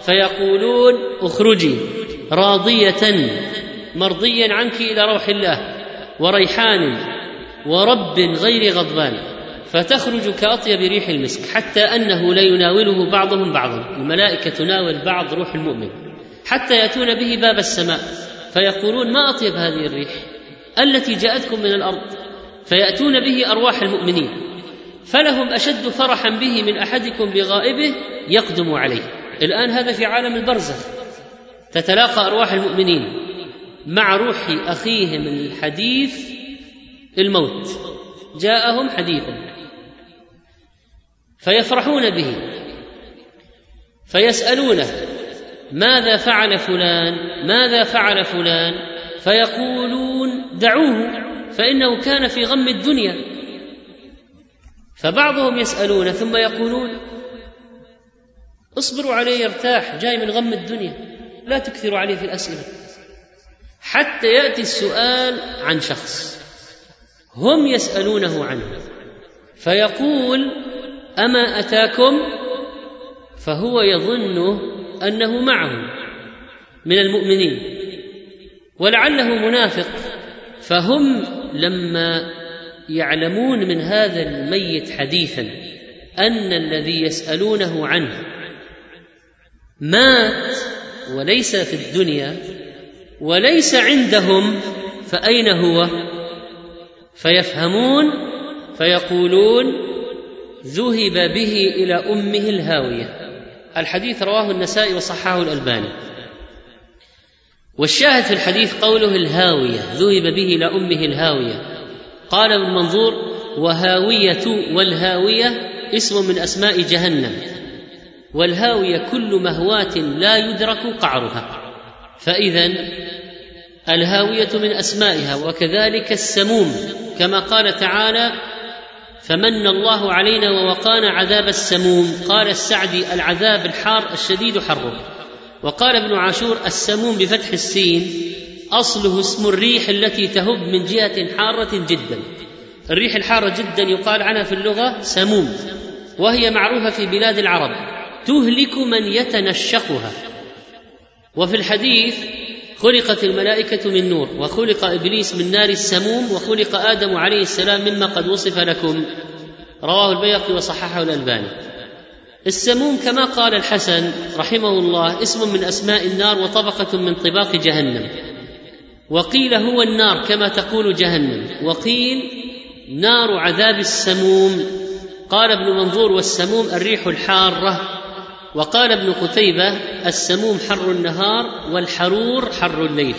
فيقولون اخرجي راضية مرضيا عنك إلى روح الله وريحان ورب غير غضبان. فتخرج كأطيب ريح المسك حتى أنه ليناوله بعضهم بعضا الملائكة تناول بعض روح المؤمن حتى يأتون به باب السماء فيقولون ما أطيب هذه الريح؟ التي جاءتكم من الأرض. فيأتون به أرواح المؤمنين فلهم أشد فرحا به من أحدكم بغائبه يقدم عليه. الآن هذا في عالم البرزخ. تتلاقى أرواح المؤمنين مع روح أخيهم الحديث الموت. جاءهم حديثا فيفرحون به فيسألونه ماذا فعل فلان؟ ماذا فعل فلان؟ فيقولون دعوه فإنه كان في غم الدنيا. فبعضهم يسألون ثم يقولون اصبروا عليه يرتاح جاي من غم الدنيا لا تكثروا عليه في الأسئلة. حتى يأتي السؤال عن شخص هم يسألونه عنه فيقول أما أتاكم فهو يظن أنه معهم من المؤمنين ولعله منافق فهم لما يعلمون من هذا الميت حديثا أن الذي يسألونه عنه مات وليس في الدنيا وليس عندهم فأين هو؟ فيفهمون فيقولون ذهب به إلى أمه الهاوية. الحديث رواه النسائي وصححه الألباني. والشاهد في الحديث قوله الهاوية ذهب به إلى أمه الهاوية. قال ابن منظور وهاوية والهاوية اسم من أسماء جهنم والهاوية كل مهواة لا يدرك قعرها. فإذا الهاوية من أسمائها وكذلك السموم كما قال تعالى فمن الله علينا ووقانا عذاب السموم. قال السعدي العذاب الحار الشديد حره. وقال ابن عاشور السموم بفتح السين أصله اسم الريح التي تهب من جهة حارة جدا. الريح الحارة جدا يقال عنها في اللغة سموم وهي معروفة في بلاد العرب. تهلك من يتنشقها. وفي الحديث خلقت الملائكة من نور وخلق إبليس من نار السموم وخلق آدم عليه السلام مما قد وصف لكم. رواه البيهقي وصححه الألباني. السموم كما قال الحسن رحمه الله اسم من أسماء النار وطبقة من طباق جهنم. وقيل هو النار كما تقول جهنم. وقيل نار عذاب السموم. قال ابن منظور والسموم الريح الحارة. وقال ابن قتيبة السموم حر النهار والحرور حر الليل.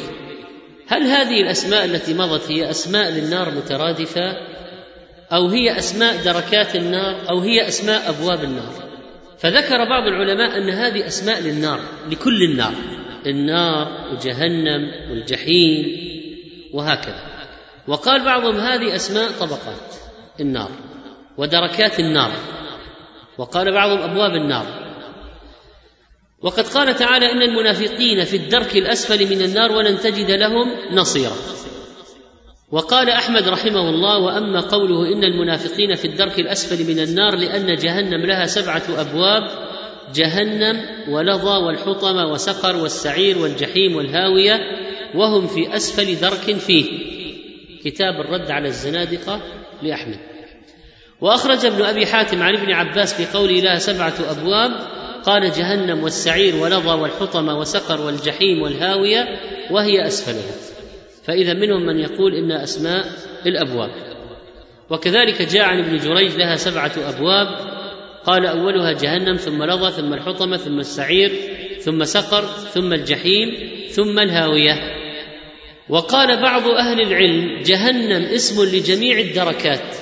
هل هذه الأسماء التي مضت هي أسماء للنار مترادفة؟ أو هي أسماء دركات النار؟ أو هي أسماء أبواب النار؟ فذكر بعض العلماء أن هذه أسماء للنار لكل النار النار وجهنم والجحيم وهكذا. وقال بعضهم هذه أسماء طبقات النار ودركات النار. وقال بعضهم أبواب النار. وقد قال تعالى إن المنافقين في الدرك الأسفل من النار ولن تجد لهم نصيرا. وقال أحمد رحمه الله وأما قوله إن المنافقين في الدرك الأسفل من النار لأن جهنم لها سبعة أبواب جهنم ولظى والحطم وسقر والسعير والجحيم والهاوية وهم في أسفل درك فيه. كتاب الرد على الزنادقة لأحمد. وأخرج ابن أبي حاتم عن ابن عباس في قوله لها سبعة أبواب قال جهنم والسعير ولظى والحطم وسقر والجحيم والهاوية وهي أسفلها. فإذا منهم من يقول إن أسماء الأبواب. وكذلك جاء عن ابن جريج لها سبعة أبواب. قال أولها جهنم ثم لظى ثم الحطمه ثم السعير ثم سقر ثم الجحيم ثم الهاوية. وقال بعض أهل العلم جهنم اسم لجميع الدركات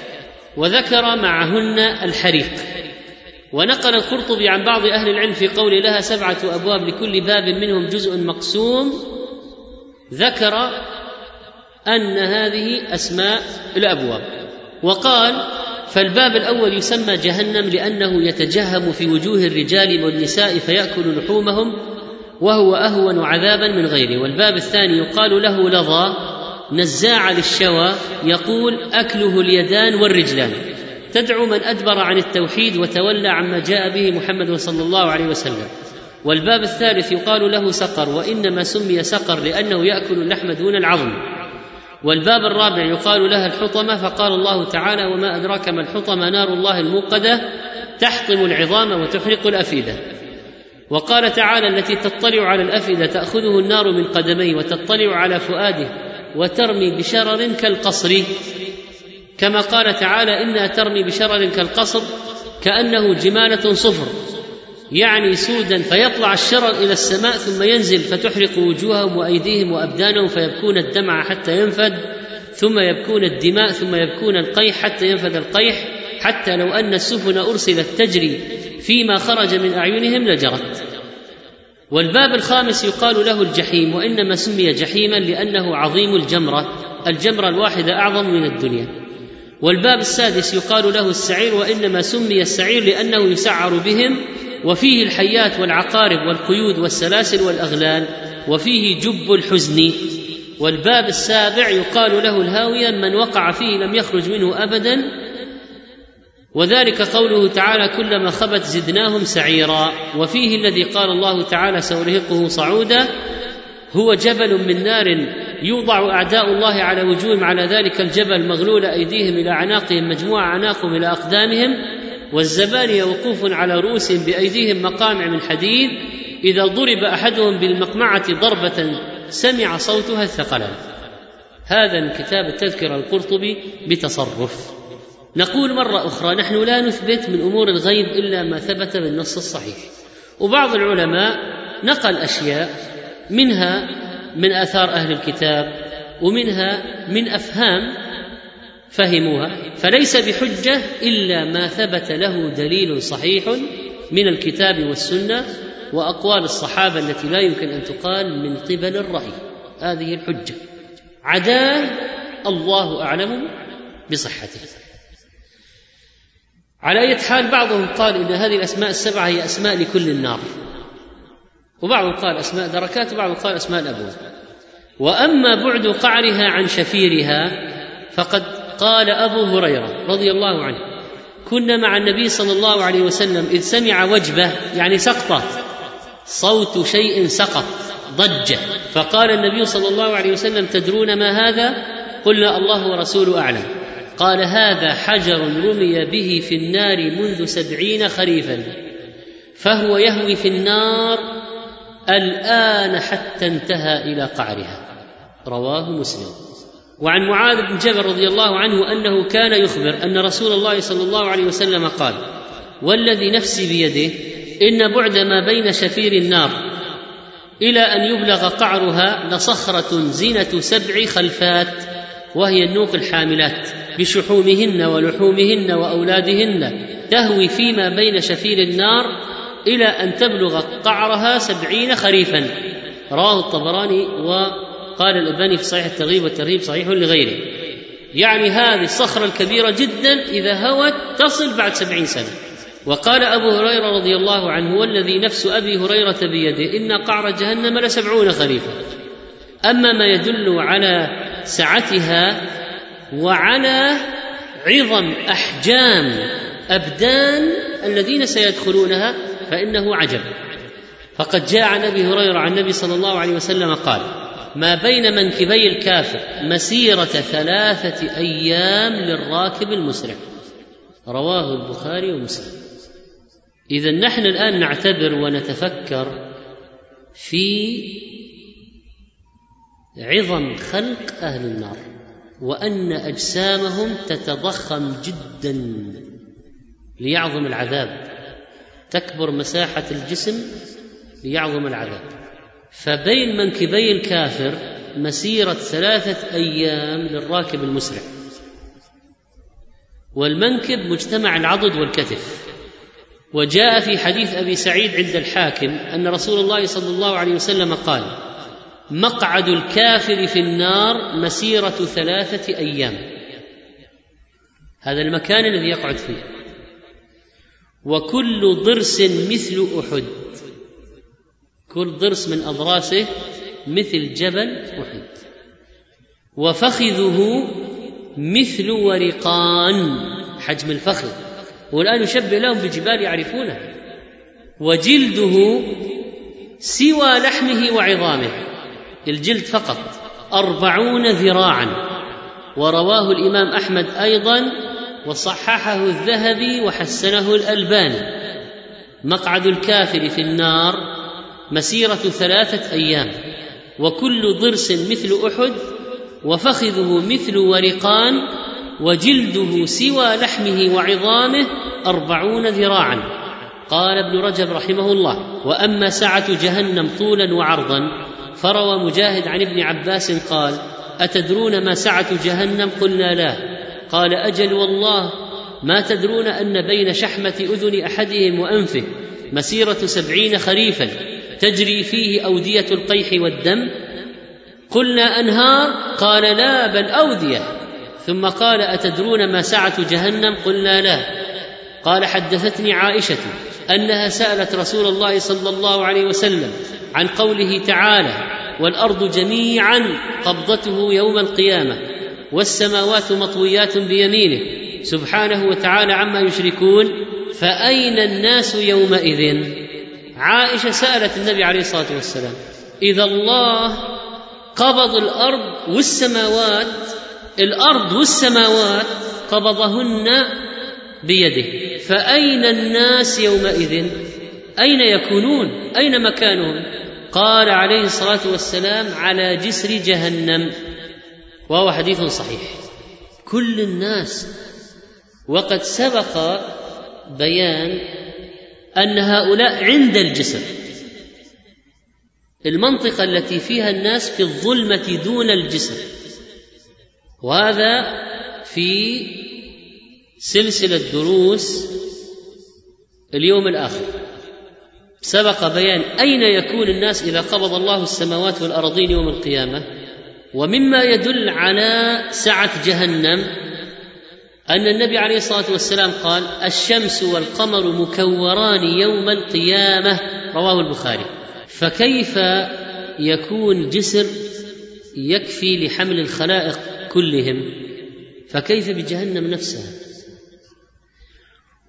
وذكر معهن الحريق. ونقل القرطبي عن بعض أهل العلم في قول لها سبعة أبواب لكل باب منهم جزء مقسوم ذكر أن هذه أسماء الأبواب وقال فالباب الأول يسمى جهنم لأنه يتجهم في وجوه الرجال والنساء فيأكل لحومهم وهو أهون عذابا من غيره والباب الثاني يقال له لظى نزاع للشوى يقول أكله اليدان والرجلان. تدعو من أدبر عن التوحيد وتولى عما جاء به محمد صلى الله عليه وسلم. والباب الثالث يقال له سقر وإنما سمي سقر لأنه يأكل اللحم دون العظم. والباب الرابع يقال لها الحطمة فقال الله تعالى وما أدراك ما الحطمة؟ نار الله الموقدة تحطم العظام وتحرق الأفئدة. وقال تعالى التي تطلع على الأفئدة تأخذه النار من قدميه وتطلع على فؤاده وترمي بشرر كالقصر. كما قال تعالى انها ترمي بشرر كالقصر كأنه جمالة صفر يعني سودا فيطلع الشرر إلى السماء ثم ينزل فتحرق وجوههم وأيديهم وأبدانهم فيبكون الدمع حتى ينفد ثم يبكون الدماء ثم يبكون القيح حتى ينفد القيح حتى لو أن السفن أرسلت تجري فيما خرج من أعينهم لجرت والباب الخامس يقال له الجحيم وإنما سمي جحيما لأنه عظيم الجمرة الجمرة الواحدة أعظم من الدنيا. والباب السادس يقال له السعير وإنما سمي السعير لأنه يسعر بهم وفيه الحيات والعقارب والقيود والسلاسل والأغلال وفيه جب الحزن. والباب السابع يقال له الهاوية من وقع فيه لم يخرج منه ابدا. وذلك قوله تعالى كلما خبت زدناهم سعيرا وفيه الذي قال الله تعالى سأرهقه صعودا هو جبل من نار يوضع أعداء الله على وجوههم على ذلك الجبل مغلول أيديهم إلى أعناقهم مجموع أعناقهم إلى أقدامهم والزبانية وقوف على رؤوسهم بأيديهم مقامع من حديد. إذا ضرب أحدهم بالمقمعة ضربة سمع صوتها الثقلان. هذا من كتاب التذكرة القرطبي بتصرف. نقول مرة أخرى نحن لا نثبت من أمور الغيب إلا ما ثبت بالنص الصحيح. وبعض العلماء نقل أشياء منها من آثار أهل الكتاب ومنها من أفهام فهموها. فليس بحجة إلا ما ثبت له دليل صحيح من الكتاب والسنة وأقوال الصحابة التي لا يمكن أن تقال من قبل الرأي. هذه الحجة. عداه الله أعلم بصحته. على اية حال بعضهم قال إن هذه الأسماء السبعة هي أسماء لكل النار. وبعضهم قال أسماء دركات وبعضهم قال أسماء الأبواب. وأما بعد قعرها عن شفيرها فقد قال أبو هريرة رضي الله عنه كنا مع النبي صلى الله عليه وسلم إذ سمع وجبة يعني سقطة صوت شيء سقط ضجة. فقال النبي صلى الله عليه وسلم تدرون ما هذا؟ قلنا الله ورسوله أعلم. قال هذا حجر رمي به في النار منذ سبعين خريفا فهو يهوي في النار الآن حتى انتهى إلى قعرها. رواه مسلم. وعن معاذ بن جبل رضي الله عنه أنه كان يخبر أن رسول الله صلى الله عليه وسلم قال والذي نفسي بيده إن بعد ما بين شفير النار إلى أن يبلغ قعرها لصخرة زنه سبع خلفات وهي النوق الحاملات بشحومهن ولحومهن وأولادهن تهوي فيما بين شفير النار إلى أن تبلغ قعرها سبعين خريفا. رواه الطبراني وقال الألباني في صحيح الترغيب والترهيب صحيح لغيره. يعني هذه الصخرة الكبيرة جدا إذا هوت تصل بعد سبعين سنة. وقال أبو هريرة رضي الله عنه والذي نفس أبي هريرة بيده إن قعر جهنم لسبعون خريفا. أما ما يدل على سعتها وعلى عظم أحجام أبدان الذين سيدخلونها فإنه عجب. فقد جاء عن أبي هريرة عن النبي صلى الله عليه وسلم قال ما بين منكبي الكافر مسيرة ثلاثة أيام للراكب المسرع. رواه البخاري ومسلم. اذا نحن الآن نعتبر ونتفكر في عظم خلق أهل النار وأن أجسامهم تتضخم جدا ليعظم العذاب. تكبر مساحة الجسم ليعظم العذاب فبين منكبي الكافر مسيرة ثلاثة أيام للراكب المسرع. والمنكب مجتمع العضد والكتف. وجاء في حديث أبي سعيد عند الحاكم أن رسول الله صلى الله عليه وسلم قال مقعد الكافر في النار مسيرة ثلاثة أيام. هذا المكان الذي يقعد فيه. وكل ضرس مثل أحد. كل ضرس من أضراسه مثل جبل أحد. وفخذه مثل ورقان. حجم الفخذ. والآن يشبه لهم بجبال يعرفونها وجلده سوى لحمه وعظامه. الجلد فقط. أربعون ذراعا. ورواه الإمام أحمد أيضا وصححه الذهبي وحسنه الألباني. مقعد الكافر في النار مسيرة ثلاثة أيام وكل ضرس مثل أحد وفخذه مثل ورقان وجلده سوى لحمه وعظامه أربعون ذراعا. قال ابن رجب رحمه الله وأما سعة جهنم طولا وعرضا فروى مجاهد عن ابن عباس قال أتدرون ما سعة جهنم؟ قلنا لا. قال أجل والله ما تدرون أن بين شحمة أذن أحدهم وأنفه مسيرة سبعين خريفا تجري فيه أودية القيح والدم؟ قلنا أنهار؟ قال لا بل أودية. ثم قال أتدرون ما سعه جهنم؟ قلنا لا. قال حدثتني عائشة أنها سألت رسول الله صلى الله عليه وسلم عن قوله تعالى والأرض جميعا قبضته يوم القيامة. والسماوات مطويات بيمينه سبحانه وتعالى عما يشركون فأين الناس يومئذ؟ عائشة سألت النبي عليه الصلاة والسلام إذا الله قبض الأرض والسماوات الأرض والسماوات قبضهن بيده فأين الناس يومئذ؟ أين يكونون؟ أين مكانهم؟ قال عليه الصلاة والسلام على جسر جهنم. وهو حديث صحيح. كل الناس وقد سبق بيان أن هؤلاء عند الجسر المنطقة التي فيها الناس في الظلمة دون الجسر وهذا في سلسلة دروس اليوم الآخر. سبق بيان أين يكون الناس إذا قبض الله السماوات والأرضين يوم القيامة؟ ومما يدل على سعة جهنم أن النبي عليه الصلاة والسلام قال الشمس والقمر مكوران يوم القيامة. رواه البخاري. فكيف يكون جسر يكفي لحمل الخلائق كلهم؟ فكيف بجهنم نفسها؟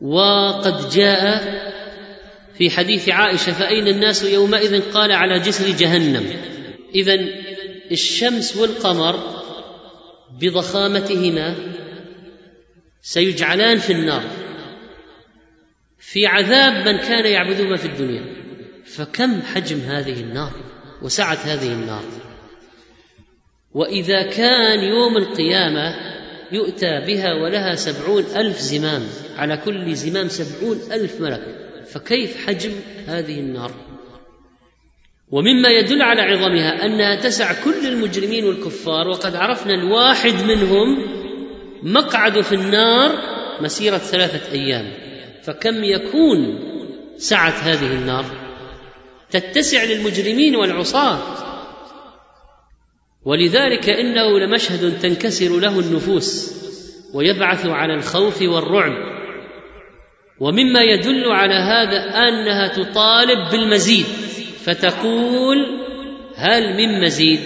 وقد جاء في حديث عائشة فأين الناس يومئذ؟ قال على جسر جهنم. اذا الشمس والقمر بضخامتهما سيجعلان في النار. في عذاب من كان يعبدهما في الدنيا. فكم حجم هذه النار؟ وسعه هذه النار. وإذا كان يوم القيامة يؤتى بها ولها سبعون ألف زمام على كل زمام سبعون ألف ملك. فكيف حجم هذه النار؟ ومما يدل على عظمها أنها تسع كل المجرمين والكفار وقد عرفنا الواحد منهم مقعد في النار مسيرة ثلاثة أيام. فكم يكون سعة هذه النار؟ تتسع للمجرمين والعصاة. ولذلك إنه لمشهد تنكسر له النفوس ويبعث على الخوف والرعب. ومما يدل على هذا أنها تطالب بالمزيد. فتقول هل من مزيد؟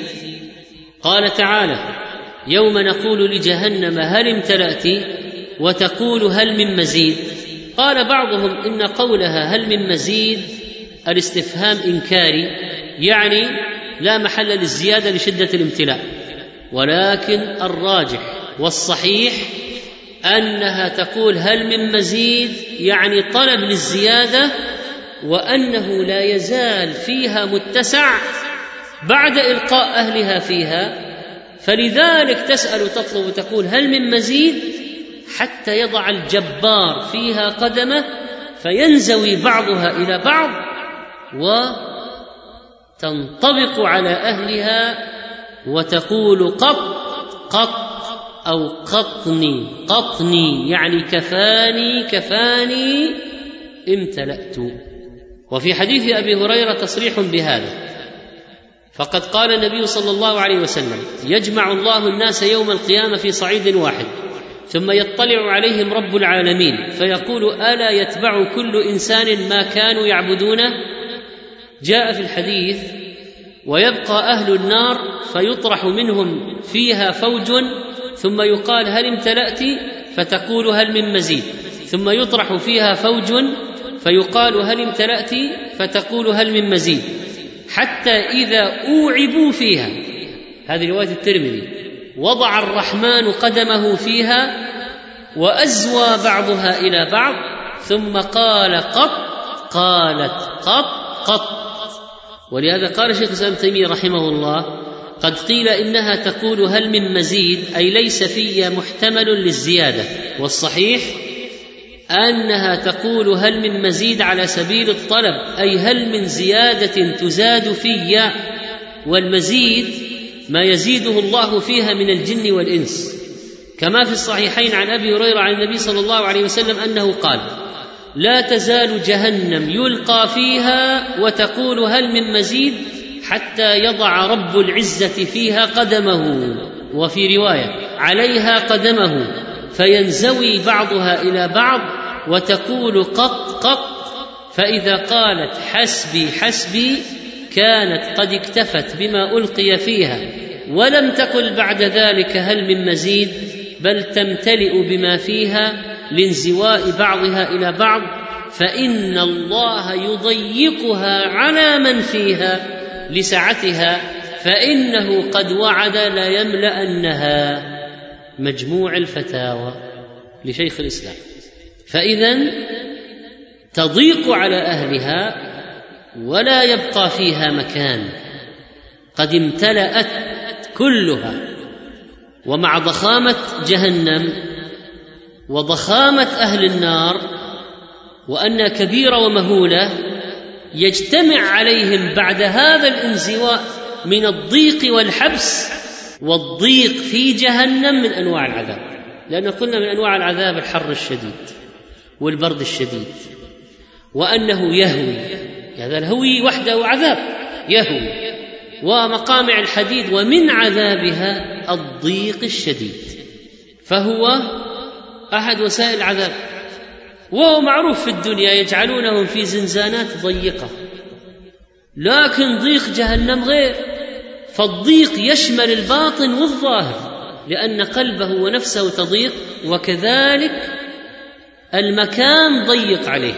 قال تعالى يوم نقول لجهنم هل امتلأت؟ وتقول هل من مزيد؟ قال بعضهم إن قولها هل من مزيد الاستفهام إنكاري يعني لا محل للزيادة لشدة الامتلاء ولكن الراجح والصحيح أنها تقول هل من مزيد يعني طلب للزيادة وأنه لا يزال فيها متسع بعد إلقاء أهلها فيها فلذلك تسأل تطلب تقول هل من مزيد؟ حتى يضع الجبار فيها قدمه فينزوي بعضها إلى بعض وتنطبق على أهلها وتقول قط قط أو قطني قطني يعني كفاني كفاني امتلأت. وفي حديث أبي هريرة تصريح بهذا. فقد قال النبي صلى الله عليه وسلم يجمع الله الناس يوم القيامة في صعيد واحد ثم يطلع عليهم رب العالمين فيقول ألا يتبع كل إنسان ما كانوا يعبدونه؟ جاء في الحديث ويبقى أهل النار فيطرح منهم فيها فوج ثم يقال هل امتلأت؟ فتقول هل من مزيد ثم يطرح فيها فوج فيقال هل امتلأت؟ فتقول هل من مزيد. حتى إذا أوعبوا فيها. هذه رواية الترمذي. وضع الرحمن قدمه فيها وأزوى بعضها إلى بعض ثم قال قط قالت قط قط. ولهذا قال شيخ الإسلام تيمية رحمه الله قد قيل إنها تقول هل من مزيد أي ليس في محتمل للزيادة. والصحيح أنها تقول هل من مزيد على سبيل الطلب أي هل من زيادة تزاد في والمزيد ما يزيده الله فيها من الجن والإنس. كما في الصحيحين عن أبي هريرة عن النبي صلى الله عليه وسلم أنه قال لا تزال جهنم يلقى فيها وتقول هل من مزيد حتى يضع رب العزة فيها قدمه. وفي رواية عليها قدمه. فينزوي بعضها إلى بعض وتقول قط قط فإذا قالت حسبي حسبي كانت قد اكتفت بما ألقي فيها ولم تقل بعد ذلك هل من مزيد بل تمتلئ بما فيها لانزواء بعضها إلى بعض فإن الله يضيقها على من فيها لسعتها فإنه قد وعد ليملانها مجموع الفتاوى لشيخ الإسلام. فإذا تضيق على أهلها ولا يبقى فيها مكان. قد امتلأت كلها ومع ضخامة جهنم وضخامة أهل النار وأنها كبيرة ومهولة يجتمع عليهم بعد هذا الانزواء من الضيق والحبس والضيق في جهنم من أنواع العذاب لأن قلنا من أنواع العذاب الحر الشديد والبرد الشديد وأنه يهوي هذا الهوي وحده عذاب يهوي ومقامع الحديد ومن عذابها الضيق الشديد فهو أحد وسائل العذاب وهو معروف في الدنيا يجعلونهم في زنزانات ضيقة لكن ضيق جهنم غير. فالضيق يشمل الباطن والظاهر لأن قلبه ونفسه تضيق وكذلك المكان ضيق عليه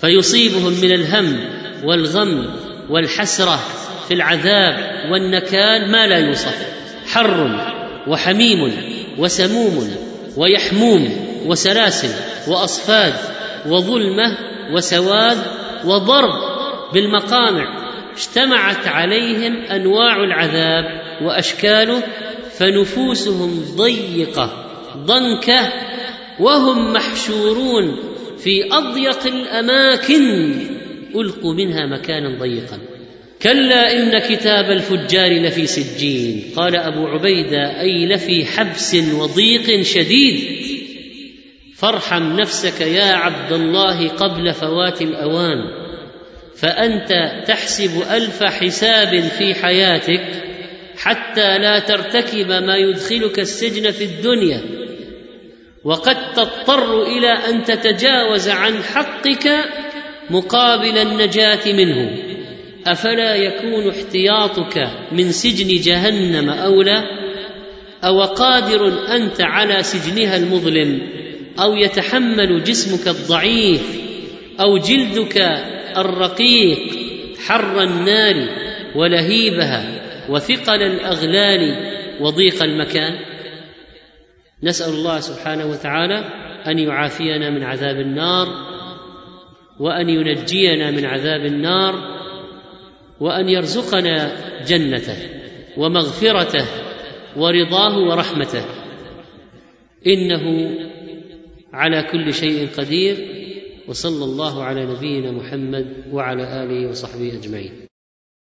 فيصيبهم من الهم والغم والحسرة في العذاب والنكال ما لا يوصف حر وحميم وسموم ويحموم وسلاسل وأصفاد وظلمة وسواد وضرب بالمقامع اجتمعت عليهم أنواع العذاب وأشكاله فنفوسهم ضيقة ضنكة وهم محشورون في أضيق الأماكن. ألقوا منها مكانا ضيقا. كلا إن كتاب الفجار لفي سجين. قال أبو عبيدة أي لفي حبس وضيق شديد. فارحم نفسك يا عبد الله قبل فوات الأوان. فأنت تحسب ألف حساب في حياتك حتى لا ترتكب ما يدخلك السجن في الدنيا. وقد تضطر إلى أن تتجاوز عن حقك مقابل النجاة منه. أفلا يكون احتياطك من سجن جهنم اولى أو قادر أنت على سجنها المظلم؟ أو يتحمل جسمك الضعيف؟ أو جلدك الرقيق حر النار ولهيبها وثقل الأغلال وضيق المكان. نسأل الله سبحانه وتعالى أن يعافينا من عذاب النار وأن ينجينا من عذاب النار وأن يرزقنا جنته ومغفرته ورضاه ورحمته. إنه على كل شيء قدير. وصلى الله على نبينا محمد وعلى آله وصحبه أجمعين.